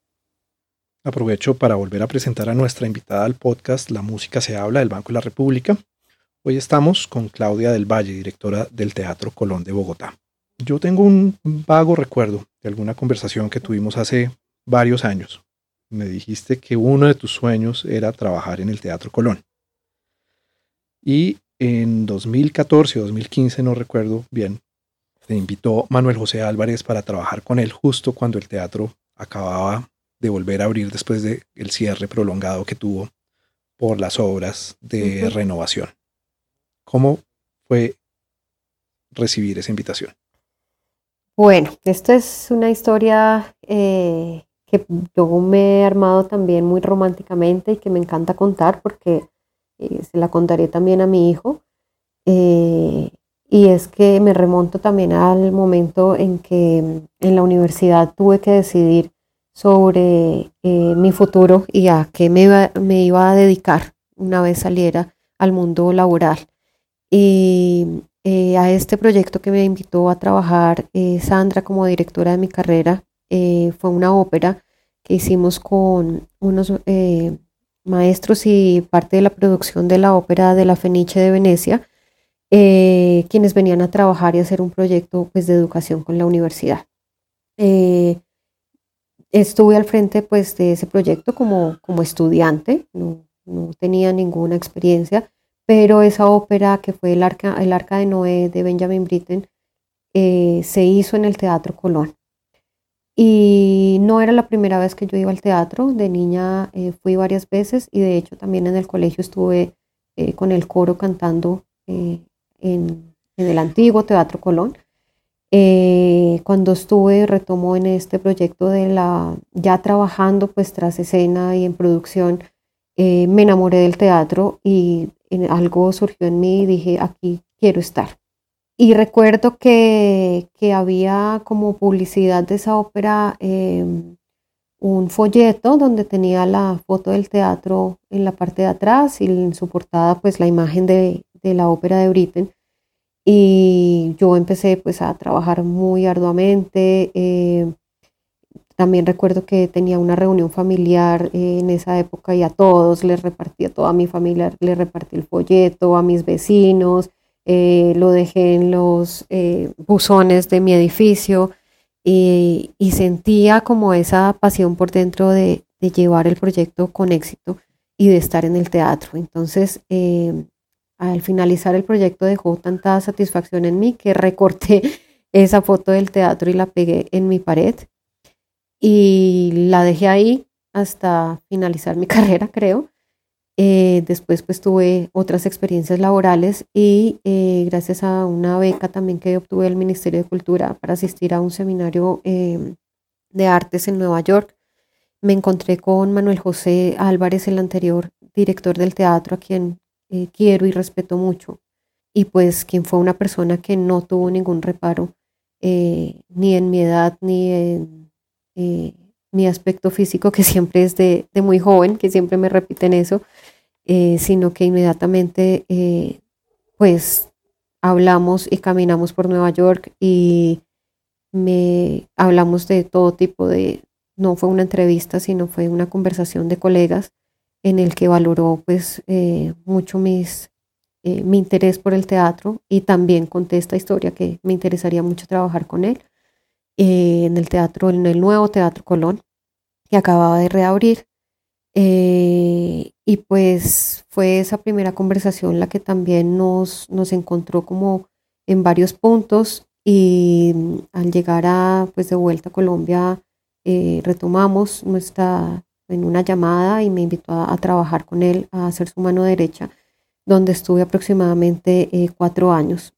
Aprovecho para volver a presentar a nuestra invitada al podcast La Música se habla del Banco de la República. Hoy estamos con Claudia del Valle, directora del Teatro Colón de Bogotá. Yo tengo un vago recuerdo de alguna conversación que tuvimos hace varios años, me dijiste que uno de tus sueños era trabajar en el Teatro Colón. Y en 2014 o 2015, no recuerdo bien, te invitó Manuel José Álvarez para trabajar con él justo cuando el teatro acababa de volver a abrir después del el cierre prolongado que tuvo por las obras de renovación. ¿Cómo fue recibir esa invitación? Bueno, esto es una historia eh, que yo me he armado también muy románticamente y que me encanta contar porque eh, se la contaré también a mi hijo. Eh, y es que me remonto también al momento en que en la universidad tuve que decidir sobre eh, mi futuro y a qué me iba, me iba, a dedicar una vez saliera al mundo laboral. Y a este proyecto que me invitó a trabajar Sandra como directora de mi carrera fue una ópera que hicimos con unos maestros y parte de la producción de la ópera de la Fenice de Venecia, eh, quienes venían a trabajar y hacer un proyecto pues, de educación con la universidad. Eh, estuve al frente pues, de ese proyecto como, como estudiante, no, tenía ninguna experiencia, pero esa ópera que fue el Arca, el Arca de Noé de Benjamin Britten eh, se hizo en el Teatro Colón. Y no era la primera vez que yo iba al teatro, de niña eh, fui varias veces y de hecho también en el colegio estuve eh, con el coro cantando eh, en, el antiguo Teatro Colón. cuando estuve, retomó en este proyecto de la, ya trabajando pues tras escena y en producción, me enamoré del teatro y algo surgió en mí y dije, aquí quiero estar. Y recuerdo que, había como publicidad de esa ópera em, un folleto donde tenía la foto del teatro en la parte de atrás y en su portada pues la imagen de, la ópera de Britten. Y yo empecé pues a trabajar muy arduamente. Em, también recuerdo que tenía una reunión familiar en esa época y a todos les repartí, a toda mi familia les repartí el folleto, a mis vecinos, eh, lo dejé en los eh, buzones de mi edificio y, sentía como esa pasión por dentro de, llevar el proyecto con éxito y de estar en el teatro. Entonces, eh, al finalizar el proyecto dejó tanta satisfacción en mí que recorté esa foto del teatro y la pegué en mi pared y la dejé ahí hasta finalizar mi carrera, creo. Eh, después pues tuve otras experiencias laborales y eh, gracias a una beca también que obtuve del Ministerio de Cultura para asistir a un seminario em, de artes en Nueva York, me encontré con Manuel José Álvarez, el anterior director del teatro, a quien eh, quiero y respeto mucho, y pues quien fue una persona que no tuvo ningún reparo ni en mi edad ni en mi aspecto físico, que siempre es de, muy joven, que siempre me repiten eso, eh, sino que inmediatamente eh, pues hablamos y caminamos por Nueva York y me hablamos de todo tipo de, no fue una entrevista, sino fue una conversación de colegas en el que valoró pues eh, mucho mis, mi interés por el teatro y también conté esta historia que me interesaría mucho trabajar con él en el teatro, en el nuevo Teatro Colón, que acababa de reabrir. Eh, y pues fue esa primera conversación la que también nos, nos encontró como en varios puntos y al llegar a, pues de vuelta a Colombia, eh, retomamos nuestra, en una llamada y me invitó a, trabajar con él, a hacer su mano derecha, donde estuve aproximadamente eh, cuatro años.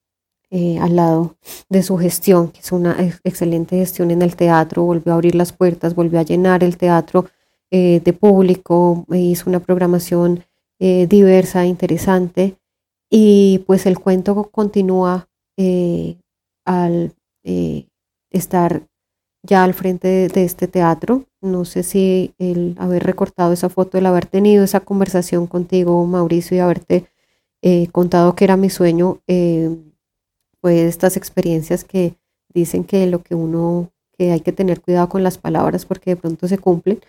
al lado de su gestión, que es una excelente gestión en el teatro, volvió a abrir las puertas, volvió a llenar el teatro eh, de público, hizo una programación eh, diversa, interesante, y pues el cuento continúa eh, al estar ya al frente de, este teatro. No sé si el haber recortado esa foto, el haber tenido esa conversación contigo, Mauricio, y haberte contado que era mi sueño, fue estas experiencias que dicen que lo que uno, que hay que tener cuidado con las palabras porque de pronto se cumplen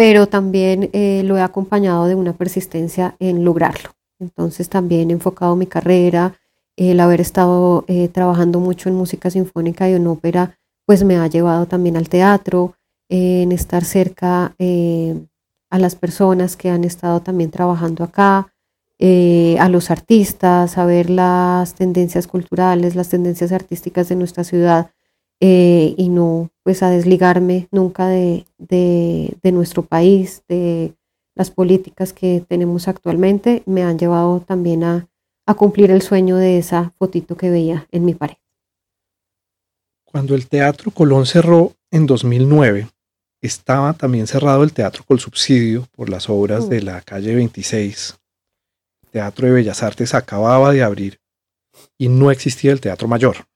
pero también eh, lo he acompañado de una persistencia en lograrlo. Entonces también he enfocado mi carrera, el haber estado eh, trabajando mucho en música sinfónica y en ópera, pues me ha llevado también al teatro, en estar cerca eh, a las personas que han estado también trabajando acá, eh, a los artistas, a ver las tendencias culturales, las tendencias artísticas de nuestra ciudad eh, y no pues a desligarme nunca de, de, nuestro país, de las políticas que tenemos actualmente, me han llevado también a, a cumplir el sueño de esa fotito que veía en mi pared. Cuando el Teatro Colón cerró en 2009, estaba también cerrado el Teatro Col Subsidio por las obras de la calle 26. El Teatro de Bellas Artes acababa de abrir y no existía el Teatro Mayor.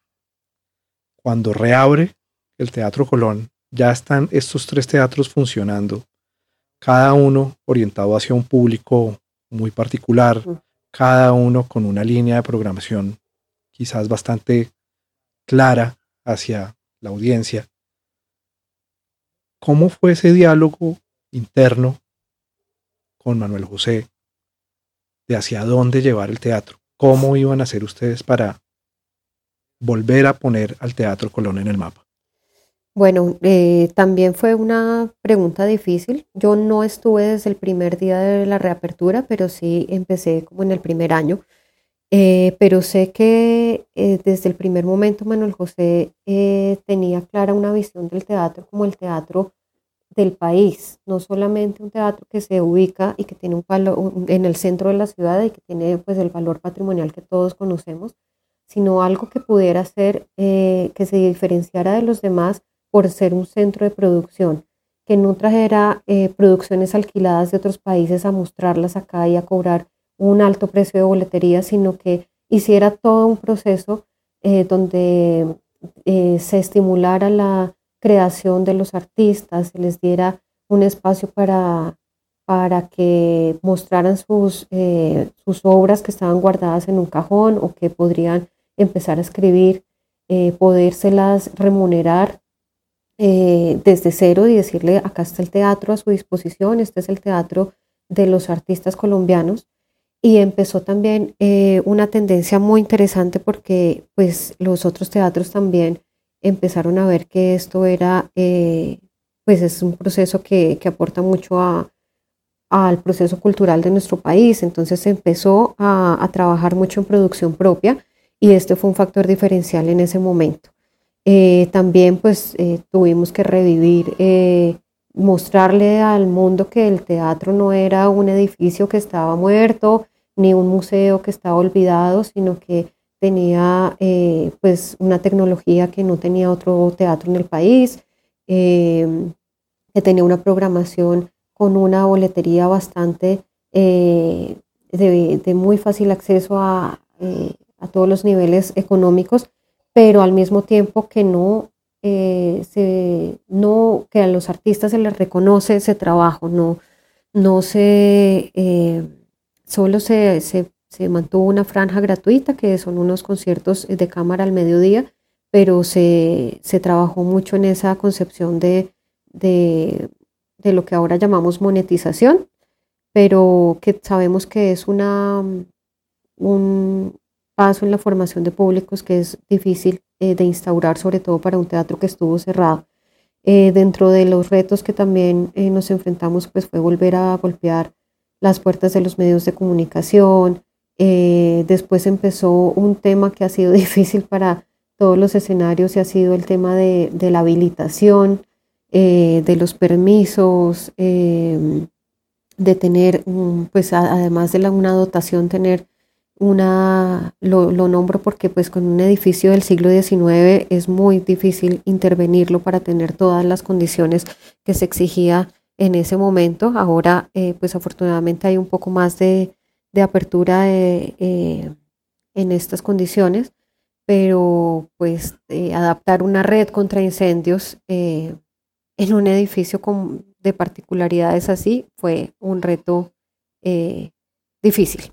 Cuando reabre el Teatro Colón, ya están estos tres teatros funcionando, cada uno orientado hacia un público muy particular, cada uno con una línea de programación quizás bastante clara hacia la audiencia. ¿Cómo fue ese diálogo interno con Manuel José de hacia dónde llevar el teatro? ¿Cómo iban a hacer ustedes para volver a poner al Teatro Colón en el mapa? Bueno, eh, también fue una pregunta difícil. Yo no estuve desde el primer día de la reapertura, pero sí empecé como en el primer año. Eh, pero sé que eh, desde el primer momento Manuel José tenía clara una visión del teatro como el teatro del país, no solamente un teatro que se ubica y que tiene un valor en el centro de la ciudad y que tiene pues el valor patrimonial que todos conocemos, sino algo que pudiera ser que se diferenciara de los demás por ser un centro de producción, que no trajera eh, producciones alquiladas de otros países a mostrarlas acá y a cobrar un alto precio de boletería, sino que hiciera todo un proceso eh, donde eh, se estimulara la creación de los artistas, se les diera un espacio para, para que mostraran sus, sus obras que estaban guardadas en un cajón o que podrían empezar a escribir, podérselas remunerar eh, desde cero y decirle, acá está el teatro a su disposición, este es el teatro de los artistas colombianos. Y empezó también eh, una tendencia muy interesante porque pues los otros teatros también empezaron a ver que esto era, eh, pues es un proceso que, que aporta mucho a, al proceso cultural de nuestro país. Entonces empezó a trabajar mucho en producción propia y este fue un factor diferencial en ese momento. Eh, también pues eh, tuvimos que revivir, eh, mostrarle al mundo que el teatro no era un edificio que estaba muerto, ni un museo que estaba olvidado, sino que tenía pues una tecnología que no tenía otro teatro en el país, que tenía una programación con una boletería bastante de, de, muy fácil acceso a, a todos los niveles económicos pero al mismo tiempo que no, eh, se, no que a los artistas se les reconoce ese trabajo, no, no se, eh, solo se, se, mantuvo una franja gratuita, que son unos conciertos de cámara al mediodía, pero se, se trabajó mucho en esa concepción de, de, de, lo que ahora llamamos monetización, pero que sabemos que es una, un, paso en la formación de públicos que es difícil eh, de instaurar, sobre todo para un teatro que estuvo cerrado. Eh, dentro de los retos que también eh, nos enfrentamos, pues fue volver a golpear las puertas de los medios de comunicación. después empezó un tema que ha sido difícil para todos los escenarios y ha sido el tema de, de la habilitación, de los permisos, de tener, pues además de la, una dotación, tener una, lo, nombro porque pues con un edificio del siglo XIX es muy difícil intervenirlo para tener todas las condiciones que se exigía en ese momento. Ahora eh, pues afortunadamente hay un poco más de, apertura eh, en estas condiciones, pero pues eh, adaptar una red contra incendios en un edificio con, de particularidades así fue un reto difícil.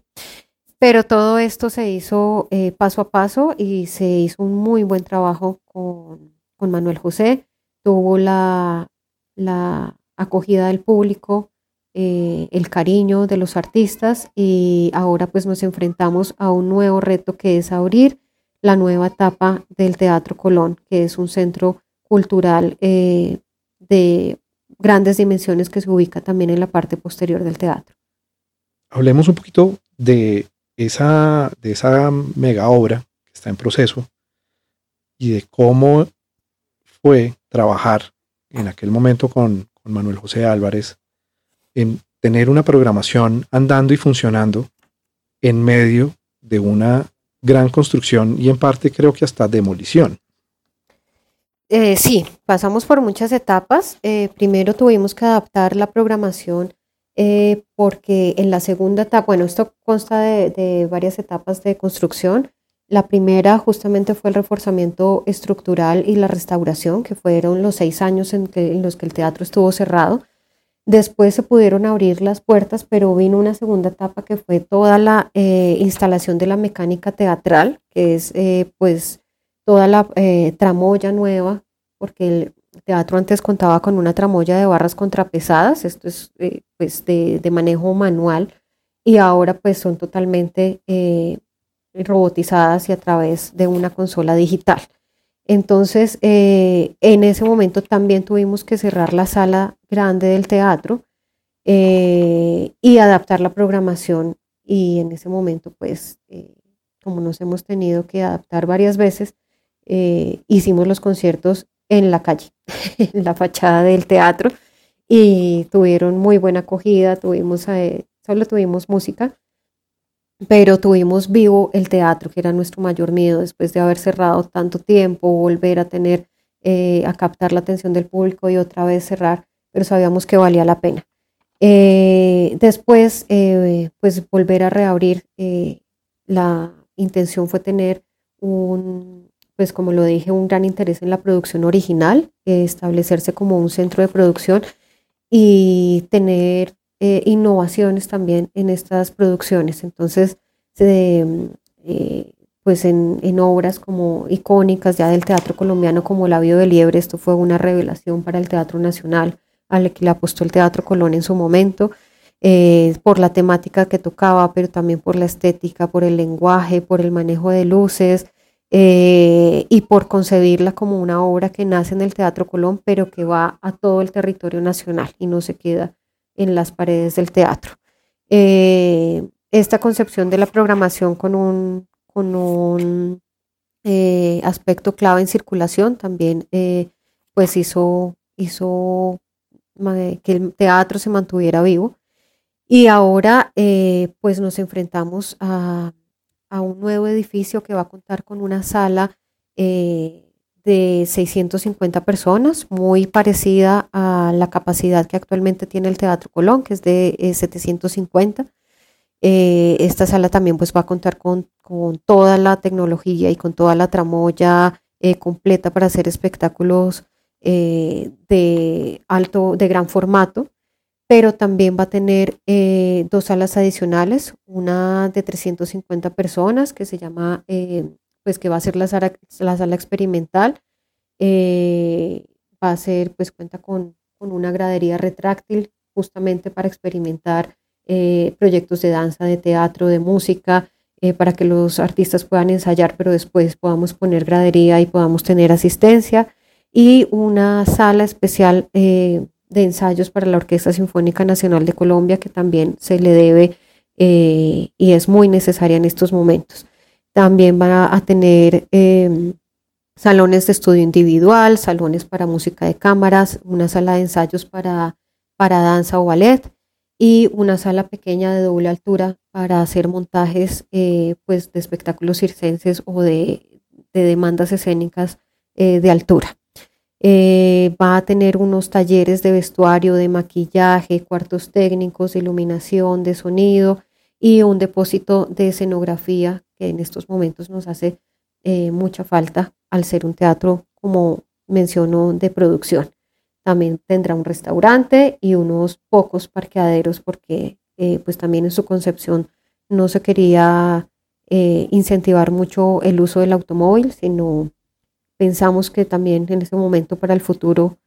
Pero todo esto se hizo eh, paso a paso y se hizo un muy buen trabajo con, Manuel José. Tuvo la, acogida del público, eh, el cariño de los artistas y ahora pues nos enfrentamos a un nuevo reto que es abrir la nueva etapa del Teatro Colón, que es un centro cultural eh, de grandes dimensiones que se ubica también en la parte posterior del teatro. Hablemos un poquito de esa, de esa mega obra que está en proceso y de cómo fue trabajar en aquel momento con, Manuel José Álvarez en tener una programación andando y funcionando en medio de una gran construcción y en parte creo que hasta demolición. Eh, sí, pasamos por muchas etapas. Eh, primero tuvimos que adaptar la programación eh, porque en la segunda etapa, bueno, esto consta de, varias etapas de construcción. La primera justamente fue el reforzamiento estructural y la restauración, que fueron los seis años en, en los que el teatro estuvo cerrado. Después se pudieron abrir las puertas, pero vino una segunda etapa que fue toda la eh, instalación de la mecánica teatral, que es eh, pues toda la eh, tramoya nueva, porque el teatro antes contaba con una tramoya de barras contrapesadas, esto es pues de, manejo manual, y ahora pues son totalmente robotizadas y a través de una consola digital. Entonces, eh, en ese momento también tuvimos que cerrar la sala grande del teatro eh, y adaptar la programación. Y en ese momento, pues, eh, como nos hemos tenido que adaptar varias veces, hicimos los conciertos en la calle, en la fachada del teatro, y tuvieron muy buena acogida, tuvimos, solo tuvimos música, pero tuvimos vivo el teatro, que era nuestro mayor miedo después de haber cerrado tanto tiempo, volver a tener, eh, a captar la atención del público y otra vez cerrar, pero sabíamos que valía la pena. Eh, después, eh, pues volver a reabrir, la intención fue tener un, pues como lo dije, un gran interés en la producción original, establecerse como un centro de producción y tener eh, innovaciones también en estas producciones. Entonces, eh, pues en, obras como icónicas ya del teatro colombiano como La Bio de Liebre, esto fue una revelación para el Teatro Nacional, al que le apostó el Teatro Colón en su momento, eh, por la temática que tocaba, pero también por la estética, por el lenguaje, por el manejo de luces. Y por concebirla como una obra que nace en el Teatro Colón, pero que va a todo el territorio nacional y no se queda en las paredes del teatro. Eh, esta concepción de la programación con un, con un eh, aspecto clave en circulación también eh, pues hizo, hizo que el teatro se mantuviera vivo. Y ahora pues nos enfrentamos a, a, un nuevo edificio que va a contar con una sala de 650 personas, muy parecida a la capacidad que actualmente tiene el Teatro Colón, que es de 750. Eh, eh, esta sala también pues va a contar con, toda la tecnología y con toda la tramoya eh, completa para hacer espectáculos de alto, de gran formato, pero también va a tener dos salas adicionales, una de 350 personas que se llama pues que va a ser la sala, la sala experimental. Eh, va a ser, pues cuenta con, una gradería retráctil justamente para experimentar eh, proyectos de danza, de teatro, de música, eh, para que los artistas puedan ensayar, pero después podamos poner gradería y podamos tener asistencia. Y una sala especial de ensayos para la Orquesta Sinfónica Nacional de Colombia, que también se le debe y es muy necesaria en estos momentos. También va a tener em, salones de estudio individual, salones para música de cámaras, una sala de ensayos para, para danza o ballet y una sala pequeña de doble altura para hacer montajes eh, pues de espectáculos circenses o de, demandas escénicas eh, de altura. Eh, va a tener unos talleres de vestuario, de maquillaje, cuartos técnicos, de iluminación, de sonido y un depósito de escenografía que en estos momentos nos hace eh, mucha falta al ser un teatro, como mencionó, de producción. También tendrá un restaurante y unos pocos parqueaderos porque eh, pues también en su concepción no se quería eh, incentivar mucho el uso del automóvil, sino pensamos que también en ese momento para el futuro,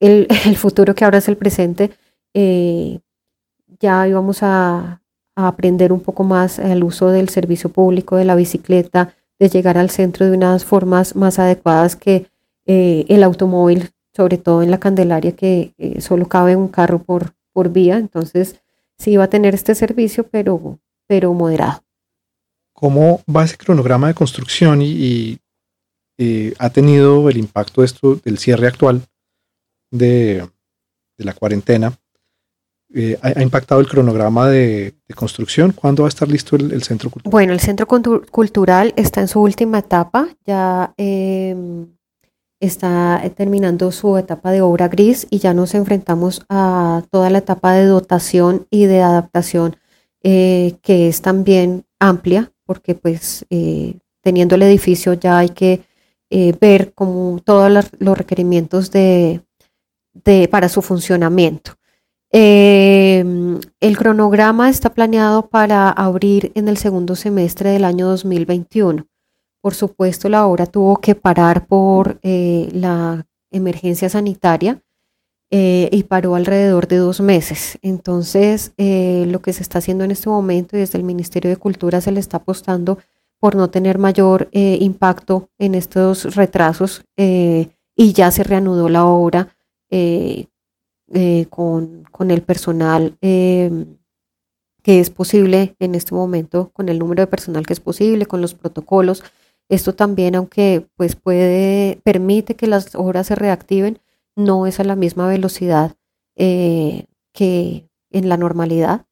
el, el futuro que ahora es el presente, ya íbamos a, aprender un poco más el uso del servicio público de la bicicleta, de llegar al centro de unas formas más adecuadas que eh, el automóvil, sobre todo en la Candelaria, que eh, solo cabe un carro por, por vía. Entonces, sí va a tener este servicio, pero, pero moderado. ¿Cómo va ese cronograma de construcción y, ha tenido el impacto esto del cierre actual de, la cuarentena? Eh, ha, impactado el cronograma de, construcción? ¿Cuándo va a estar listo el, centro cultural? Bueno, el centro cultural está en su última etapa, ya em, está terminando su etapa de obra gris y ya nos enfrentamos a toda la etapa de dotación y de adaptación eh, que es también amplia porque pues eh, teniendo el edificio ya hay que eh, ver como todos los requerimientos de, para su funcionamiento. el cronograma está planeado para abrir en el segundo semestre del año 2021. Por supuesto, la obra tuvo que parar por eh, la emergencia sanitaria eh, y paró alrededor de dos meses. Entonces, eh, lo que se está haciendo en este momento y desde el Ministerio de Cultura se le está apostando por no tener mayor impacto en estos retrasos y ya se reanudó la obra con, con, el personal que es posible en este momento, con el número de personal que es posible, con los protocolos esto también, aunque pues puede, permite que las obras se reactiven, no es a la misma velocidad eh, que en la normalidad.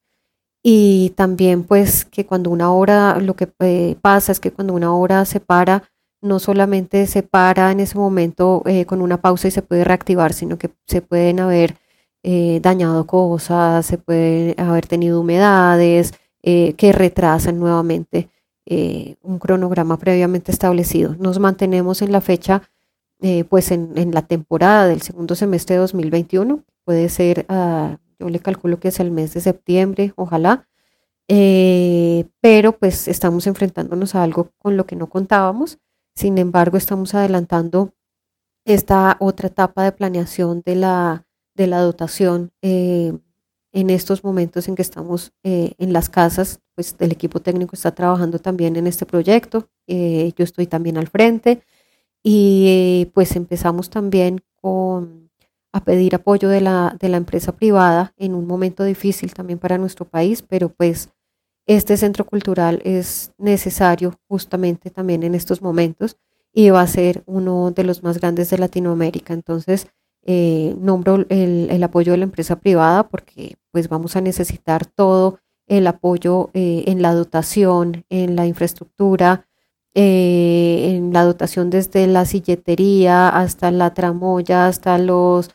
Y también pues que cuando una obra, lo que eh, pasa es que cuando una obra se para, no solamente se para en ese momento eh, con una pausa y se puede reactivar, sino que se pueden haber dañado cosas, se puede haber tenido humedades que retrasan nuevamente eh, un cronograma previamente establecido. Nos mantenemos en la fecha, eh, pues en, la temporada del segundo semestre de 2021, puede ser, ah, yo le calculo que es el mes de septiembre, ojalá, eh, pero pues estamos enfrentándonos a algo con lo que no contábamos. Sin embargo, estamos adelantando esta otra etapa de planeación de la, de la dotación en estos momentos en que estamos eh, en las casas, pues el equipo técnico está trabajando también en este proyecto, eh, yo estoy también al frente y pues empezamos también con, a pedir apoyo de la, de la empresa privada en un momento difícil también para nuestro país, pero pues este centro cultural es necesario justamente también en estos momentos y va a ser uno de los más grandes de Latinoamérica. Entonces, eh, nombro el, apoyo de la empresa privada porque pues vamos a necesitar todo el apoyo eh, en la dotación, en la infraestructura, eh, en la dotación desde la silletería hasta la tramoya, hasta los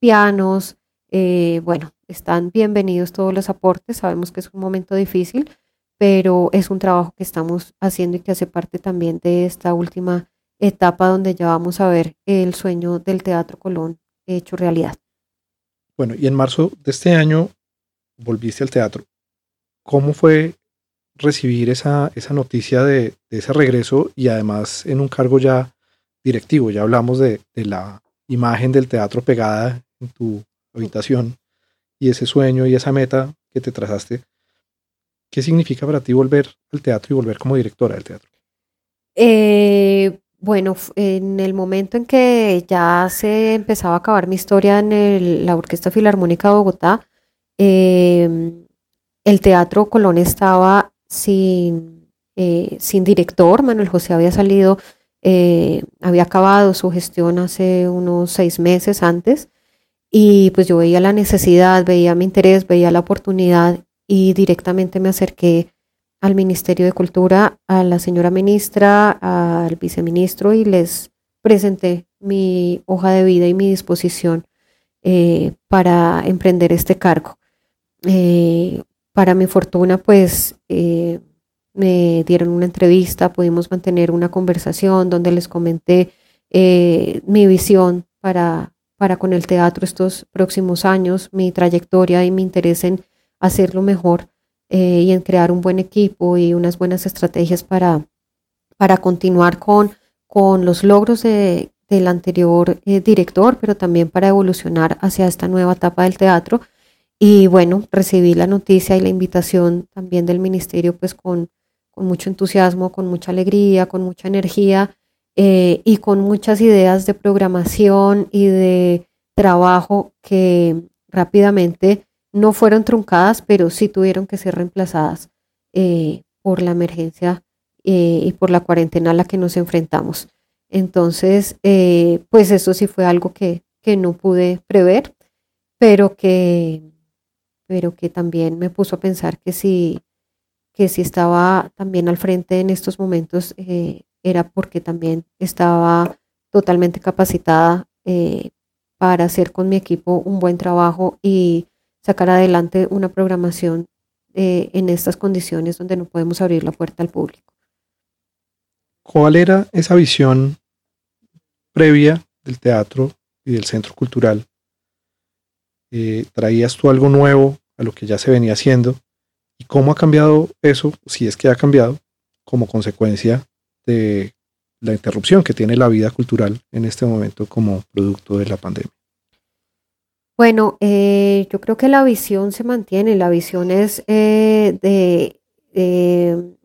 pianos. bueno, están bienvenidos todos los aportes. Sabemos que es un momento difícil, pero es un trabajo que estamos haciendo y que hace parte también de esta última etapa donde ya vamos a ver el sueño del Teatro Colón hecho realidad. Bueno, y en marzo de este año volviste al teatro. ¿Cómo fue recibir esa, esa noticia de, ese regreso y además en un cargo ya directivo? Ya hablamos de la imagen del teatro pegada en tu habitación y ese sueño y esa meta que te trazaste. ¿Qué significa para ti volver al teatro y volver como directora del teatro? Eh, bueno, en el momento en que ya se empezaba a acabar mi historia en la Orquesta Filarmónica de Bogotá, em, el Teatro Colón estaba sin, eh, sin director. Manuel José había salido, eh, había acabado su gestión hace unos seis meses antes y pues yo veía la necesidad, veía mi interés, veía la oportunidad y directamente me acerqué al Ministerio de Cultura, a la señora ministra, al viceministro y les presenté mi hoja de vida y mi disposición eh, para emprender este cargo. Eh, para mi fortuna, pues me dieron una entrevista, pudimos mantener una conversación donde les comenté mi visión para, para con el teatro estos próximos años, mi trayectoria y mi interés en hacerlo mejor. Eh, y en crear un buen equipo y unas buenas estrategias para, para continuar con, con los logros de, del anterior eh, director, pero también para evolucionar hacia esta nueva etapa del teatro. Y bueno, recibí la noticia y la invitación también del ministerio, pues con, con mucho entusiasmo, con mucha alegría, con mucha energía eh, y con muchas ideas de programación y de trabajo que rápidamente no fueron truncadas, pero sí tuvieron que ser reemplazadas por la emergencia y por la cuarentena a la que nos enfrentamos. Entonces, pues eso sí fue algo que, que no pude prever, pero que, pero que también me puso a pensar que si, que si estaba también al frente en estos momentos eh, era porque también estaba totalmente capacitada eh, para hacer con mi equipo un buen trabajo y sacar adelante una programación eh, en estas condiciones donde no podemos abrir la puerta al público. ¿Cuál era esa visión previa del teatro y del centro cultural? ¿Traías tú algo nuevo a lo que ya se venía haciendo? ¿Y cómo ha cambiado eso, si es que ha cambiado, como consecuencia de la interrupción que tiene la vida cultural en este momento como producto de la pandemia? Bueno, eh, yo creo que la visión se mantiene. La visión es eh, de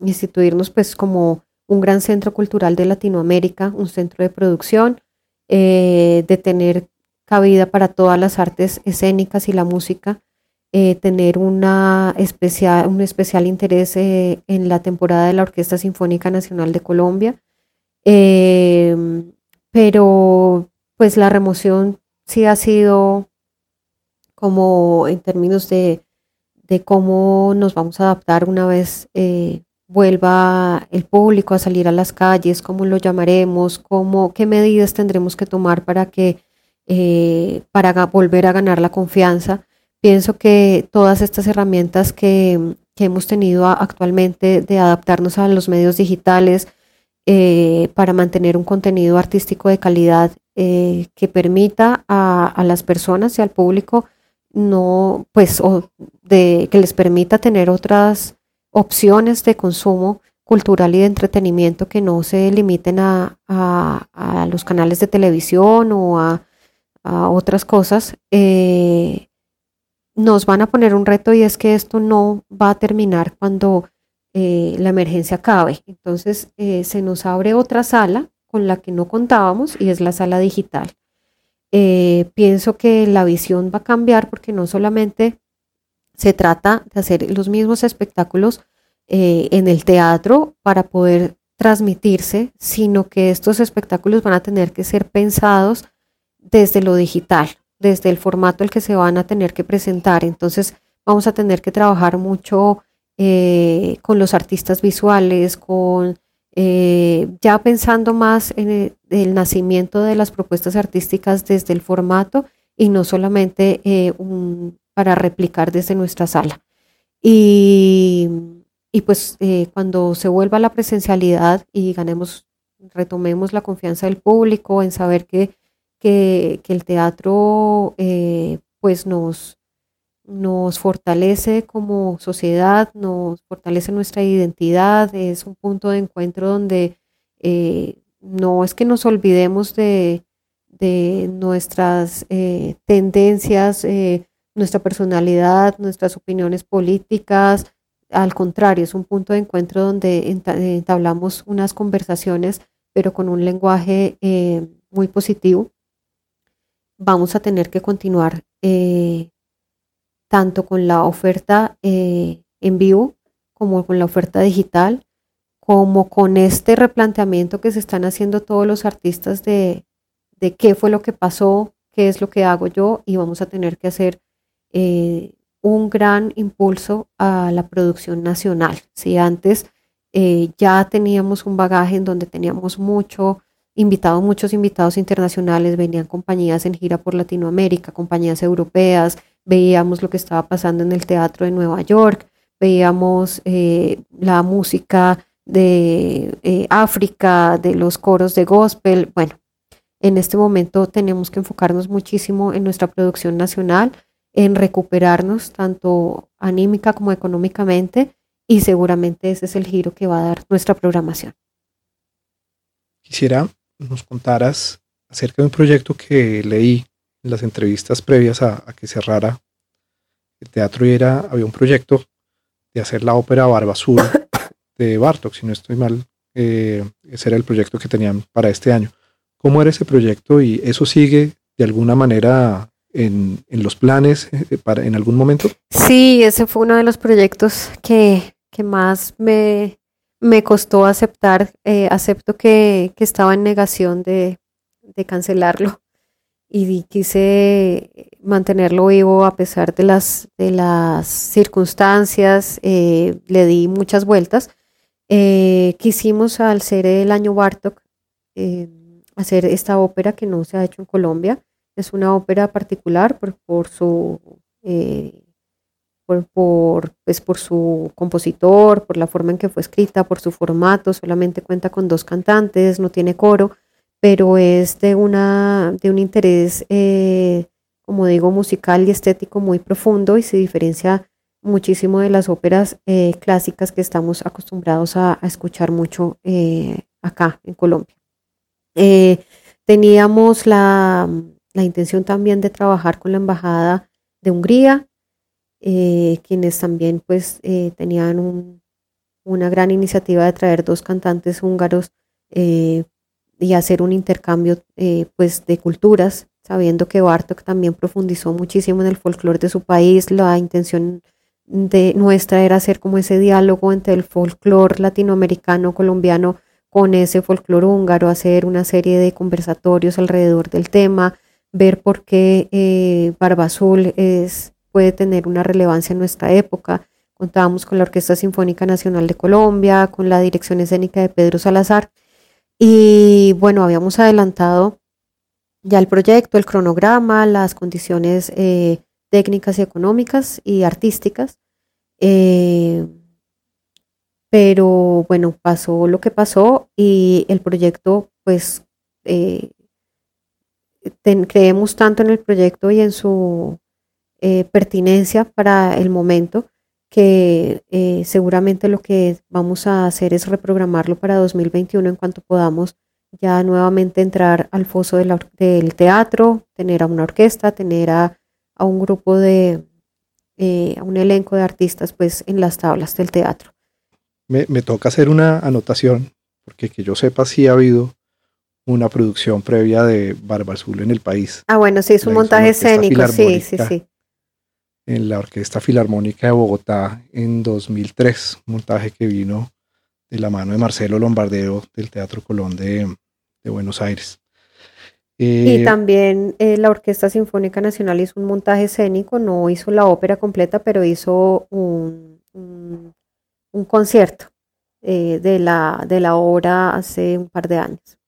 instituirnos pues como un gran centro cultural de Latinoamérica, un centro de producción, eh, de tener cabida para todas las artes escénicas y la música, eh, tener una especial, un especial interés eh, en la temporada de la Orquesta Sinfónica Nacional de Colombia. Em, pero pues la remoción sí ha sido como en términos de, de cómo nos vamos a adaptar una vez eh, vuelva el público a salir a las calles, cómo lo llamaremos, cómo, qué medidas tendremos que tomar para que para volver a ganar la confianza Pienso que todas estas herramientas que, hemos tenido actualmente de adaptarnos a los medios digitales eh, para mantener un contenido artístico de calidad eh, que permita a, las personas y al público no, pues, de, que les permita tener otras opciones de consumo cultural y de entretenimiento que no se limiten a, los canales de televisión o a, otras cosas. Eh, nos van a poner un reto y es que esto no va a terminar cuando eh, la emergencia acabe. Entonces eh, se nos abre otra sala con la que no contábamos y es la sala digital. Eh, pienso que la visión va a cambiar porque no solamente se trata de hacer los mismos espectáculos en el teatro para poder transmitirse, sino que estos espectáculos van a tener que ser pensados desde lo digital desde el formato el que se van a tener que presentar. Entonces vamos a tener que trabajar mucho eh, con los artistas visuales, con eh, ya pensando más en el, nacimiento de las propuestas artísticas desde el formato y no solamente eh, para replicar desde nuestra sala. Y, y pues cuando se vuelva la presencialidad y ganemos, retomemos la confianza del público en saber que que, el teatro eh, pues nos, nos fortalece como sociedad, nos fortalece nuestra identidad, es un punto de encuentro donde eh, no es que nos olvidemos de, nuestras eh, tendencias, nuestra personalidad, nuestras opiniones políticas, al contrario, es un punto de encuentro donde entablamos unas conversaciones, pero con un lenguaje muy positivo vamos a tener que continuar eh, tanto con la oferta eh, en vivo como con la oferta digital, como con este replanteamiento que se están haciendo todos los artistas de, qué fue lo que pasó, qué es lo que hago yo y vamos a tener que hacer eh, un gran impulso a la producción nacional. Si antes ya teníamos un bagaje en donde teníamos mucho invitados, muchos invitados internacionales, venían compañías en gira por Latinoamérica, compañías europeas, veíamos lo que estaba pasando en el teatro de Nueva York, veíamos eh, la música de eh, África, de los coros de gospel. Bueno, en este momento tenemos que enfocarnos muchísimo en nuestra producción nacional, en recuperarnos tanto anímica como económicamente y seguramente ese es el giro que va a dar nuestra programación. Quisiera nos contaras acerca de un proyecto que leí en las entrevistas previas a, que cerrara el teatro y era, había un proyecto de hacer la ópera Barba Azul de Bartok, si no estoy mal, eh, ese era el proyecto que tenían para este año. ¿Cómo era ese proyecto y eso sigue de alguna manera en, los planes eh, para, en algún momento? Sí, ese fue uno de los proyectos que, que más me, me costó aceptar. Eh, acepto que, que, estaba en negación de, cancelarlo y quise mantenerlo vivo a pesar de las, de las circunstancias. Eh, le di muchas vueltas. Eh, quisimos al ser el año Bartok hacer esta ópera que no se ha hecho en Colombia. Es una ópera particular por, por su por, pues por su compositor, por la forma en que fue escrita, por su formato, solamente cuenta con dos cantantes, no tiene coro, pero es de, una, de un interés, eh, como digo, musical y estético muy profundo y se diferencia muchísimo de las óperas eh, clásicas que estamos acostumbrados a, escuchar mucho eh, acá en Colombia. teníamos la, la intención también de trabajar con la Embajada de Hungría, eh, quienes también pues eh, tenían una gran iniciativa de traer dos cantantes húngaros eh, y hacer un intercambio pues de culturas, sabiendo que Bartok también profundizó muchísimo en el folclore de su país, la intención de nuestra era hacer como ese diálogo entre el folclore latinoamericano, colombiano, con ese folclore húngaro, hacer una serie de conversatorios alrededor del tema, ver por qué Barba Azul es puede tener una relevancia en nuestra época. Contábamos con la Orquesta Sinfónica Nacional de Colombia, con la dirección escénica de Pedro Salazar. Y bueno, habíamos adelantado ya el proyecto, el cronograma, las condiciones eh, técnicas y económicas y artísticas. Eh, pero bueno, pasó lo que pasó y el proyecto, pues, eh, creemos tanto en el proyecto y en su eh, pertinencia para el momento, que eh, seguramente lo que vamos a hacer es reprogramarlo para 2021 en cuanto podamos ya nuevamente entrar al foso del teatro, tener a una orquesta, tener a, un grupo de, eh, a un elenco de artistas pues en las tablas del teatro. Me, me, toca hacer una anotación, porque que yo sepa si ha habido una producción previa de Barba Azul en el país. Ah, bueno, sí, es un montaje escénico, sí, sí, sí en la Orquesta Filarmónica de Bogotá en 2003, un montaje que vino de la mano de Marcelo Lombardero del Teatro Colón de, Buenos Aires. y eh, también eh, la Orquesta Sinfónica Nacional hizo un montaje escénico, no hizo la ópera completa, pero hizo un, un, concierto eh, de, la, de la obra hace un par de años.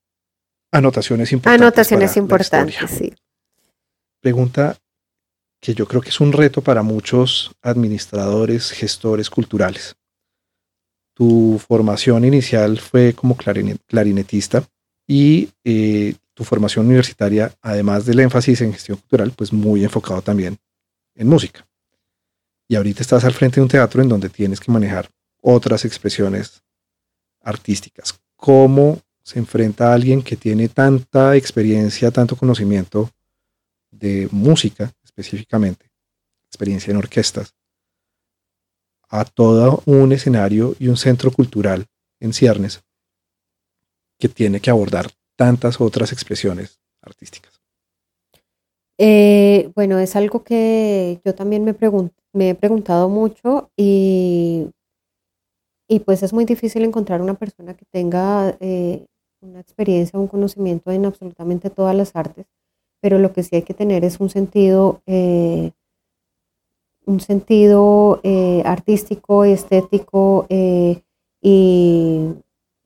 Anotaciones importantes. Anotaciones importantes, sí. Pregunta que yo creo que es un reto para muchos administradores, gestores culturales. Tu formación inicial fue como clarinetista y eh, tu formación universitaria, además del énfasis en gestión cultural, pues muy enfocado también en música. Y ahorita estás al frente de un teatro en donde tienes que manejar otras expresiones artísticas. ¿Cómo se enfrenta a alguien que tiene tanta experiencia, tanto conocimiento de música específicamente, experiencia en orquestas, a todo un escenario y un centro cultural en ciernes que tiene que abordar tantas otras expresiones artísticas. Eh, bueno, es algo que yo también me, me he preguntado mucho y, y, pues es muy difícil encontrar una persona que tenga eh, una experiencia, un conocimiento en absolutamente todas las artes pero lo que sí hay que tener es un sentido, eh, un sentido eh, artístico, estético eh, y,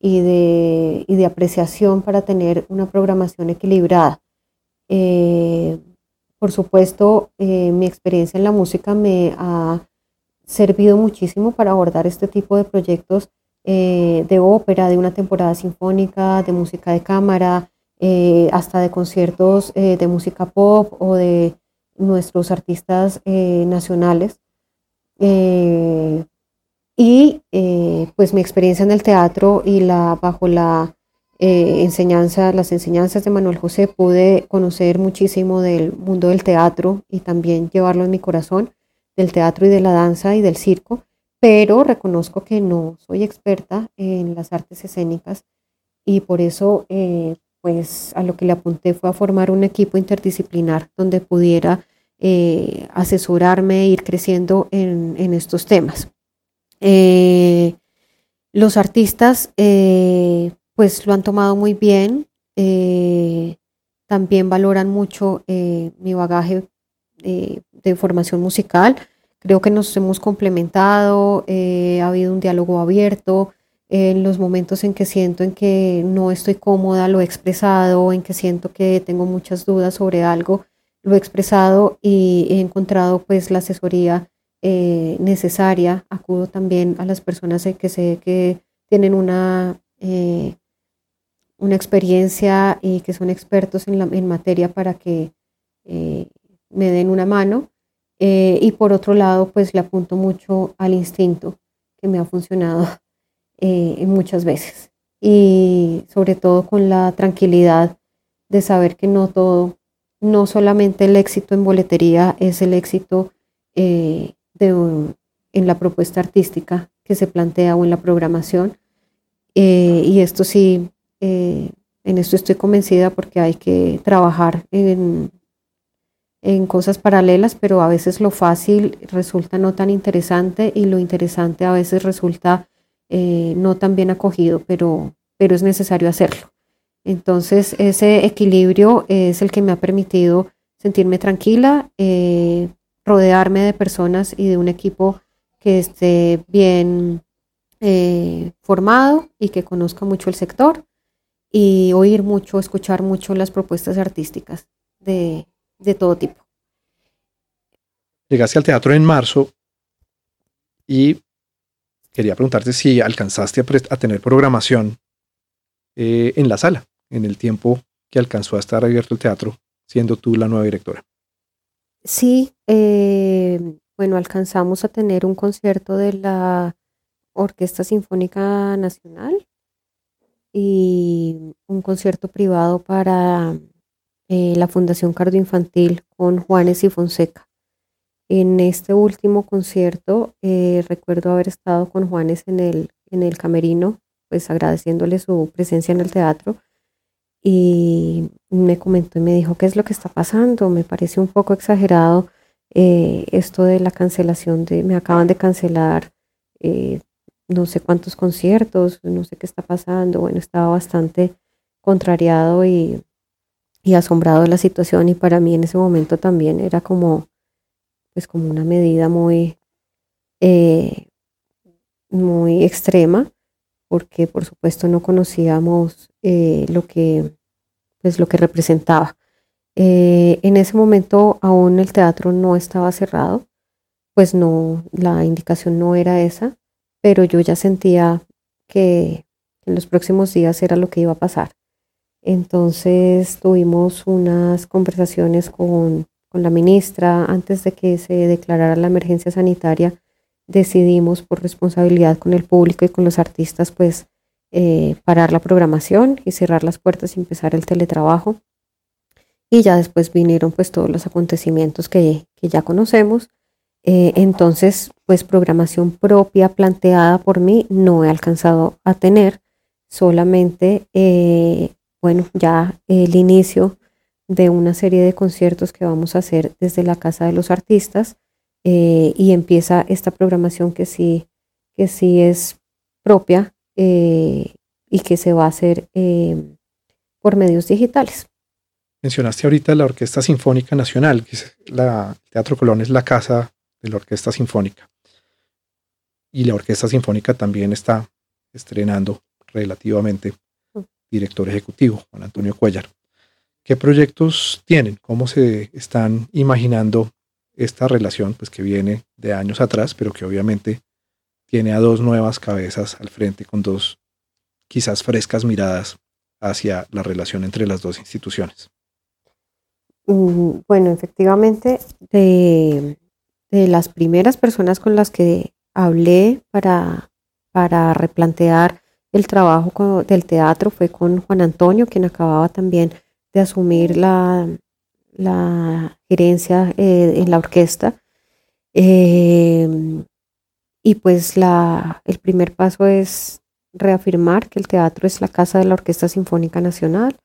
de, y, de, apreciación para tener una programación equilibrada. por supuesto, mi experiencia en la música me ha servido muchísimo para abordar este tipo de proyectos de ópera, de una temporada sinfónica, de música de cámara, eh, hasta de conciertos eh, de música pop o de nuestros artistas eh, nacionales. y pues mi experiencia en el teatro y la, bajo la enseñanza, las enseñanzas de Manuel José, pude conocer muchísimo del mundo del teatro y también llevarlo en mi corazón, del teatro y de la danza y del circo, pero reconozco que no soy experta en las artes escénicas y por eso pues a lo que le apunté fue a formar un equipo interdisciplinar donde pudiera eh, asesorarme e ir creciendo en, estos temas. Eh, los artistas pues lo han tomado muy bien, también valoran mucho mi bagaje de formación musical. Creo que nos hemos complementado, ha habido un diálogo abierto, en los momentos en que siento en que no estoy cómoda, lo he expresado, en que siento que tengo muchas dudas sobre algo, lo he expresado y he encontrado pues la asesoría eh, necesaria. Acudo también a las personas que sé que tienen una, eh, una experiencia y que son expertos en, en materia para que eh, me den una mano. y por otro lado, pues le apunto mucho al instinto que me ha funcionado eh, muchas veces. Y sobre todo con la tranquilidad de saber que no todo, no solamente el éxito en boletería es el éxito eh, de, en la propuesta artística que se plantea o en la programación. Eh, y esto sí, en esto estoy convencida porque hay que trabajar en, en cosas paralelas, pero a veces lo fácil resulta no tan interesante y lo interesante a veces resulta eh, no tan bien acogido, pero, pero es necesario hacerlo. Entonces, ese equilibrio es el que me ha permitido sentirme tranquila, eh, rodearme de personas y de un equipo que esté bien eh, formado y que conozca mucho el sector y oír mucho, escuchar mucho las propuestas artísticas de, de todo tipo. Llegaste al teatro en marzo y quería preguntarte si alcanzaste a, tener programación eh, en la sala, en el tiempo que alcanzó a estar abierto el teatro, siendo tú la nueva directora. Sí, eh, bueno, alcanzamos a tener un concierto de la Orquesta Sinfónica Nacional y un concierto privado para eh, la Fundación Cardioinfantil con Juanes y Fonseca. En este último concierto eh, recuerdo haber estado con Juanes en el, en el camerino, pues agradeciéndole su presencia en el teatro y me comentó y me dijo, ¿qué es lo que está pasando? Me parece un poco exagerado eh, esto de la cancelación de, me acaban de cancelar eh, no sé cuántos conciertos, no sé qué está pasando. Bueno, estaba bastante contrariado y, y asombrado de la situación y para mí en ese momento también era como pues como una medida muy, eh, muy extrema, porque por supuesto no conocíamos eh, lo, que, pues lo que representaba. Eh, en ese momento aún el teatro no estaba cerrado, pues no, la indicación no era esa, pero yo ya sentía que en los próximos días era lo que iba a pasar. Entonces tuvimos unas conversaciones con con la ministra, antes de que se declarara la emergencia sanitaria, decidimos por responsabilidad con el público y con los artistas, pues eh, parar la programación y cerrar las puertas y empezar el teletrabajo. Y ya después vinieron pues todos los acontecimientos que, ya conocemos. Eh, entonces, pues programación propia planteada por mí no he alcanzado a tener, solamente, eh, bueno, ya el inicio de una serie de conciertos que vamos a hacer desde la Casa de los Artistas eh, y empieza esta programación que sí, que sí es propia eh, y que se va a hacer eh, por medios digitales. Mencionaste ahorita la Orquesta Sinfónica Nacional, que es la Teatro Colón es la casa de la Orquesta Sinfónica. Y la Orquesta Sinfónica también está estrenando relativamente mm. director ejecutivo, Juan Antonio Cuellar. ¿Qué proyectos tienen? ¿Cómo se están imaginando esta relación pues, que viene de años atrás, pero que obviamente tiene a dos nuevas cabezas al frente con dos quizás frescas miradas hacia la relación entre las dos instituciones? Mm, bueno, efectivamente, de, las primeras personas con las que hablé para, para replantear el trabajo del teatro fue con Juan Antonio, quien acababa también de asumir la, la gerencia eh, en la orquesta. Em, y pues la, el primer paso es reafirmar que el teatro es la casa de la Orquesta Sinfónica Nacional.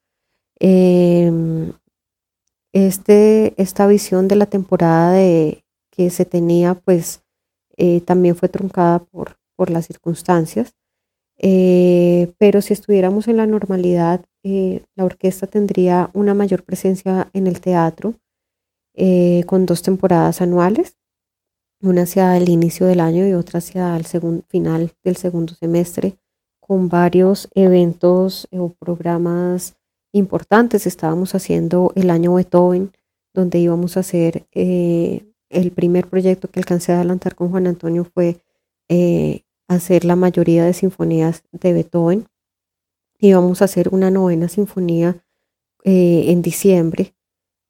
Em, este, esta visión de la temporada de, que se tenía, pues eh, también fue truncada por, por las circunstancias. Eh, pero si estuviéramos en la normalidad, eh, la orquesta tendría una mayor presencia en el teatro eh, con dos temporadas anuales, una hacia el inicio del año y otra hacia el final del segundo semestre, con varios eventos o programas importantes. Estábamos haciendo el año Beethoven, donde íbamos a hacer el primer proyecto que alcancé a adelantar con Juan Antonio fue hacer la mayoría de sinfonías de Beethoven. Y vamos a hacer una novena sinfonía eh, en diciembre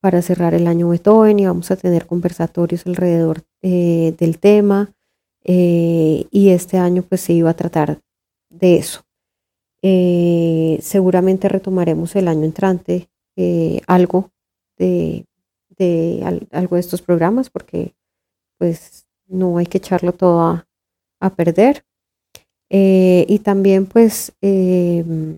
para cerrar el año Beethoven y vamos a tener conversatorios alrededor eh, del tema. Eh, y este año pues se iba a tratar de eso. seguramente retomaremos el año entrante algo de, algo de estos programas porque pues no hay que echarlo todo a, a perder. Eh, y también pues em,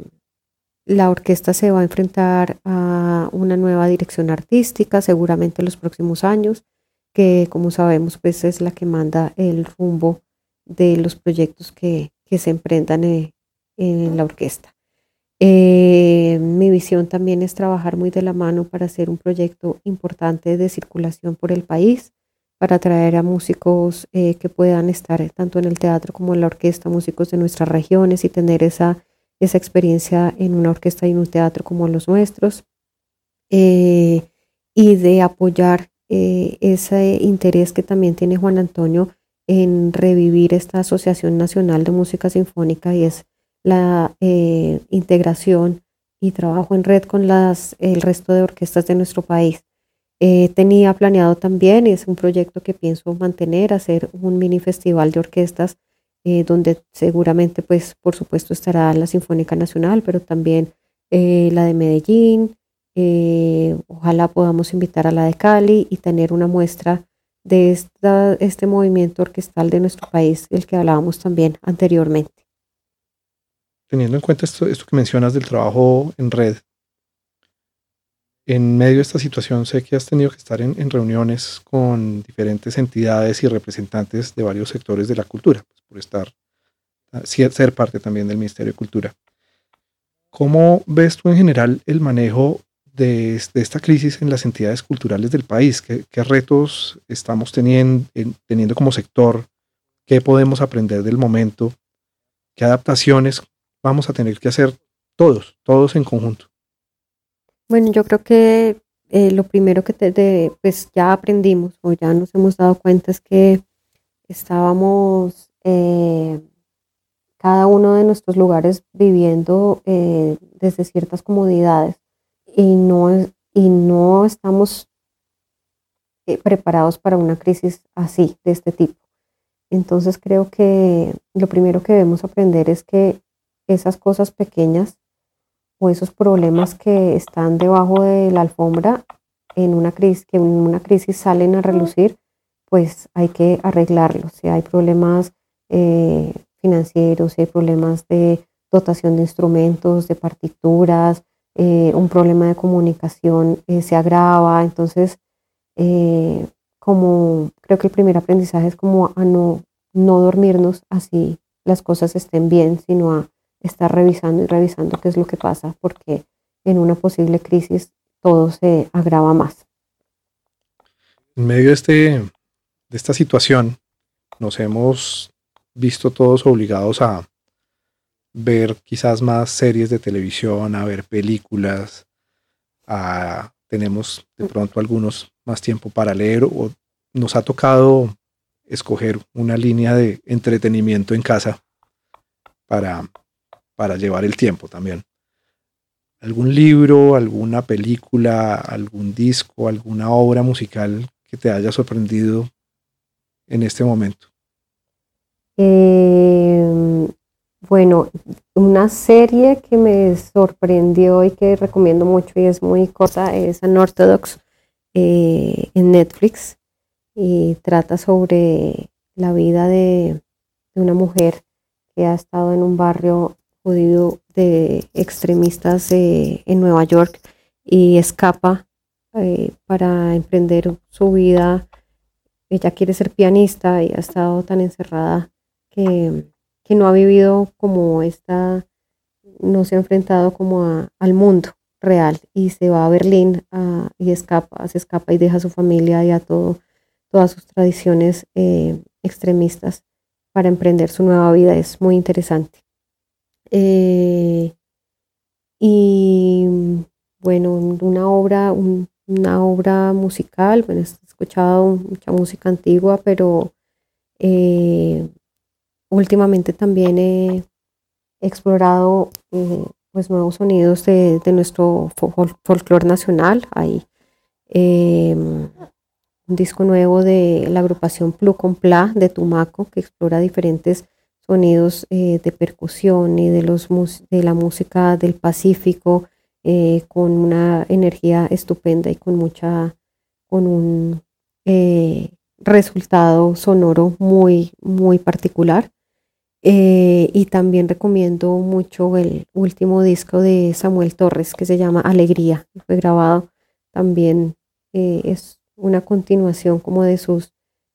la orquesta se va a enfrentar a una nueva dirección artística seguramente en los próximos años, que como sabemos pues es la que manda el rumbo de los proyectos que, se emprendan eh, en, la orquesta. Eh, mi visión también es trabajar muy de la mano para hacer un proyecto importante de circulación por el país para atraer a músicos eh, que puedan estar tanto en el teatro como en la orquesta, músicos de nuestras regiones y tener esa, esa experiencia en una orquesta y en un teatro como los nuestros, eh, y de apoyar eh, ese interés que también tiene Juan Antonio en revivir esta Asociación Nacional de Música Sinfónica y es la integración y trabajo en red con el resto de orquestas de nuestro país eh, tenía planeado también, y es un proyecto que pienso mantener, hacer un mini festival de orquestas eh, donde seguramente, pues, por supuesto, estará la Sinfónica Nacional, pero también eh, la de Medellín. ojalá podamos invitar a la de Cali y tener una muestra de esta, este movimiento orquestal de nuestro país, del que hablábamos también anteriormente. Teniendo en cuenta esto, esto que mencionas del trabajo en red, en medio de esta situación sé que has tenido que estar en, reuniones con diferentes entidades y representantes de varios sectores de la cultura, pues, por estar, ah, ser parte también del Ministerio de Cultura. ¿Cómo ves tú en general el manejo de, esta crisis en las entidades culturales del país? ¿Qué, retos estamos teniendo, teniendo como sector? ¿Qué podemos aprender del momento? ¿Qué adaptaciones vamos a tener que hacer todos, todos en conjunto? Bueno, yo creo que eh, lo primero que te, pues ya aprendimos o ya nos hemos dado cuenta es que estábamos eh, cada uno de nuestros lugares viviendo eh, desde ciertas comodidades y no, y no estamos preparados para una crisis así, de este tipo. Entonces creo que lo primero que debemos aprender es que esas cosas pequeñas o esos problemas que están debajo de la alfombra en una crisis, que en una crisis salen a relucir, pues hay que arreglarlos. Si hay problemas eh, financieros, si hay problemas de dotación de instrumentos, de partituras, eh, un problema de comunicación eh, se agrava. Entonces, como creo que el primer aprendizaje es como a no, no dormirnos así las cosas estén bien, sino a estar revisando y revisando qué es lo que pasa, porque en una posible crisis todo se agrava más. En medio de, este, de esta situación, nos hemos visto todos obligados a ver quizás más series de televisión, a ver películas, a, tenemos de pronto algunos más tiempo para leer o nos ha tocado escoger una línea de entretenimiento en casa para para llevar el tiempo también. ¿Algún libro, alguna película, algún disco, alguna obra musical que te haya sorprendido en este momento? Em, bueno, una serie que me sorprendió y que recomiendo mucho y es muy corta es Unorthodox eh, en Netflix y trata sobre la vida de una mujer que ha estado en un barrio de extremistas eh, en Nueva York y escapa eh, para emprender su vida. Ella quiere ser pianista y ha estado tan encerrada que que no ha vivido como esta, no se ha enfrentado como al mundo real y se va a Berlín y escapa, se escapa y deja a su familia y a todo, todas sus tradiciones eh, extremistas para emprender su nueva vida. Es muy interesante. Eh, y bueno, una obra, una obra musical, bueno, he escuchado mucha música antigua, pero eh, últimamente también he explorado pues nuevos sonidos de, nuestro folclore nacional. Hay em, un disco nuevo de la agrupación Plu con Pla de Tumaco que explora diferentes sonidos eh, de percusión y de, los, de la música del Pacífico eh, con una energía estupenda y con mucha, con un eh, resultado sonoro muy, muy particular. Y también recomiendo mucho el último disco de Samuel Torres que se llama Alegría. Fue grabado también, es una continuación como de sus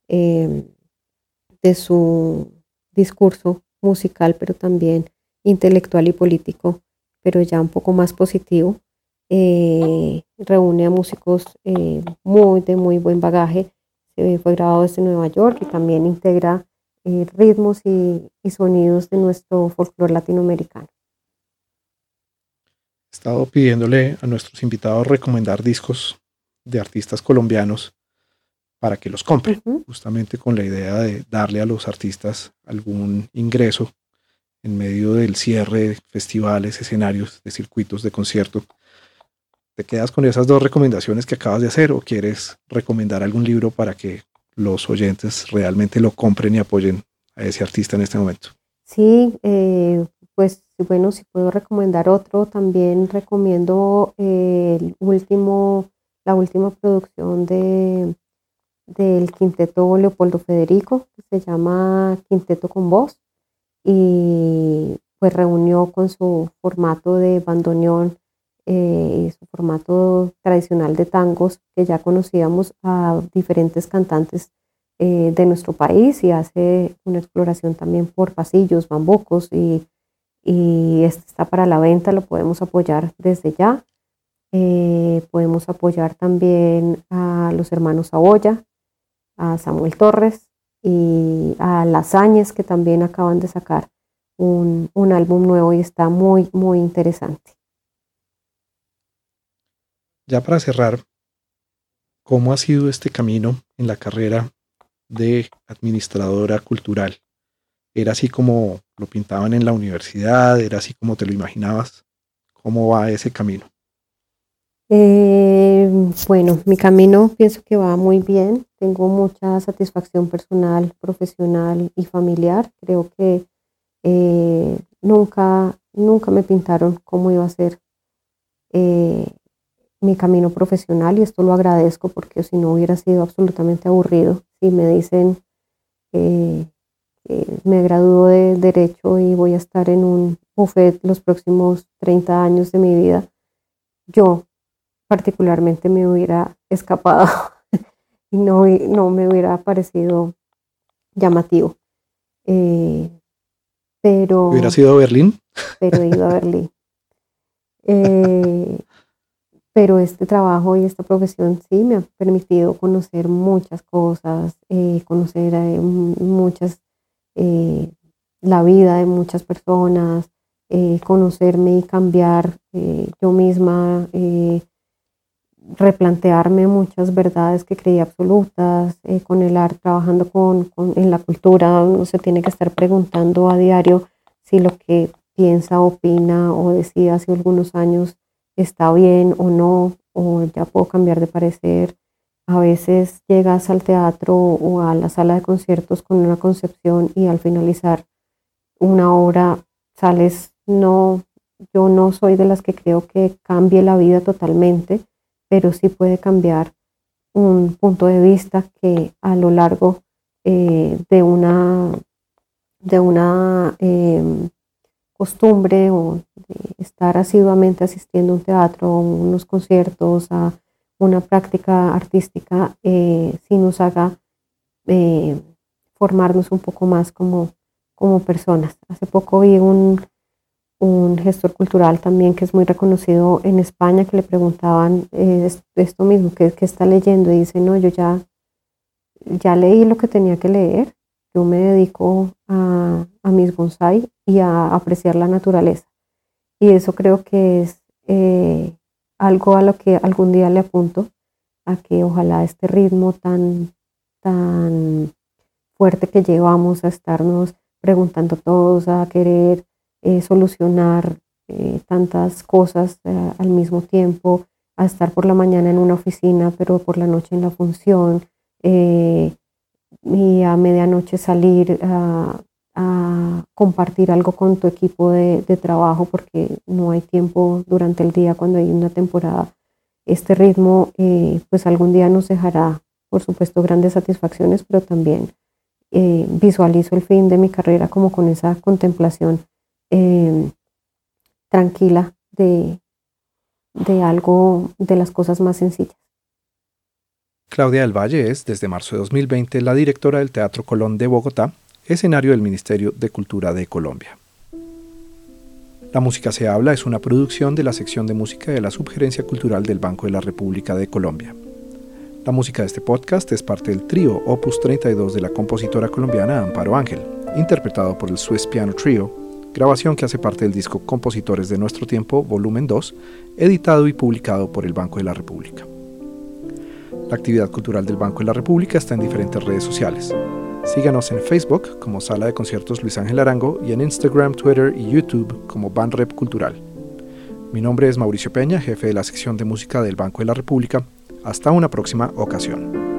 de su discurso musical, pero también intelectual y político, pero ya un poco más positivo. Eh, reúne a músicos muy de muy buen bagaje. fue grabado desde Nueva York y también integra eh, ritmos y, sonidos de nuestro folclore latinoamericano. He estado pidiéndole a nuestros invitados recomendar discos de artistas colombianos para que los compren, justamente con la idea de darle a los artistas algún ingreso en medio del cierre de festivales, escenarios, de circuitos de concierto. ¿Te quedas con esas dos recomendaciones que acabas de hacer o quieres recomendar algún libro para que los oyentes realmente lo compren y apoyen a ese artista en este momento. Sí, eh, pues bueno, si puedo recomendar otro, también recomiendo el último, la última producción de del quinteto Leopoldo Federico, que se llama Quinteto con Voz, y pues reunió con su formato de bandoneón eh, y su formato tradicional de tangos, que ya conocíamos a diferentes cantantes eh, de nuestro país y hace una exploración también por pasillos, bambucos y, y este está para la venta, lo podemos apoyar desde ya. Eh, podemos apoyar también a los hermanos Aboya, a Samuel Torres y a Las Áñez que también acaban de sacar un, un álbum nuevo y está muy, muy interesante. Ya para cerrar, ¿cómo ha sido este camino en la carrera de administradora cultural? ¿Era así como lo pintaban en la universidad? ¿Era así como te lo imaginabas? ¿Cómo va ese camino? Eh, bueno, mi camino pienso que va muy bien. Tengo mucha satisfacción personal, profesional y familiar. Creo que eh, nunca, nunca me pintaron cómo iba a ser eh, mi camino profesional y esto lo agradezco porque si no hubiera sido absolutamente aburrido. Si me dicen que me gradúo de derecho y voy a estar en un buffet los próximos 30 años de mi vida, yo particularmente me hubiera escapado y no, no me hubiera parecido llamativo. Eh, pero... ¿Hubiera sido a Berlín? Pero he ido a Berlín. Eh, pero este trabajo y esta profesión sí me ha permitido conocer muchas cosas, eh, conocer muchas, la vida de muchas personas, conocerme y cambiar yo misma, replantearme muchas verdades que creía absolutas, con el arte, trabajando con, en la cultura, uno se tiene que estar preguntando a diario si lo que piensa, opina o decía hace algunos años está bien o no, o ya puedo cambiar de parecer. A veces llegas al teatro o a la sala de conciertos con una concepción y al finalizar una obra sales, no, yo no soy de las que creo que cambie la vida totalmente, pero sí puede cambiar un punto de vista que a lo largo eh, de una, de una em, costumbre o de estar asiduamente asistiendo a un teatro, a unos conciertos, a una práctica artística, eh, si nos haga eh, formarnos un poco más como, como personas. Hace poco vi un, un gestor cultural también que es muy reconocido en España, que le preguntaban eh, esto mismo, que, está leyendo, y dice, no, yo ya, ya leí lo que tenía que leer, yo me dedico a, a mis bonsai y a apreciar la naturaleza. Y eso creo que es eh, algo a lo que algún día le apunto, a que ojalá este ritmo tan, tan fuerte que llevamos a estarnos preguntando todos, a querer eh, solucionar eh, tantas cosas eh, al mismo tiempo, a estar por la mañana en una oficina, pero por la noche en la función, y a medianoche salir a, compartir algo con tu equipo de, trabajo porque no hay tiempo durante el día cuando hay una temporada. Este ritmo, pues algún día nos dejará, por supuesto, grandes satisfacciones, pero también visualizo el fin de mi carrera como con esa contemplación Em, tranquila de, de algo, de las cosas más sencillas. Claudia del Valle es, desde marzo de 2020, la directora del Teatro Colón de Bogotá, escenario del Ministerio de Cultura de Colombia. La Música se habla es una producción de la sección de música de la Subgerencia Cultural del Banco de la República de Colombia. La música de este podcast es parte del trío Opus 32 de la compositora colombiana Amparo Ángel, interpretado por el Swiss Piano Trio grabación que hace parte del disco Compositores de Nuestro Tiempo, volumen 2, editado y publicado por el Banco de la República. La actividad cultural del Banco de la República está en diferentes redes sociales. Síganos en Facebook como Sala de Conciertos Luis Ángel Arango y en Instagram, Twitter y YouTube como Banrep Cultural. Mi nombre es Mauricio Peña, jefe de la sección de música del Banco de la República. Hasta una próxima ocasión.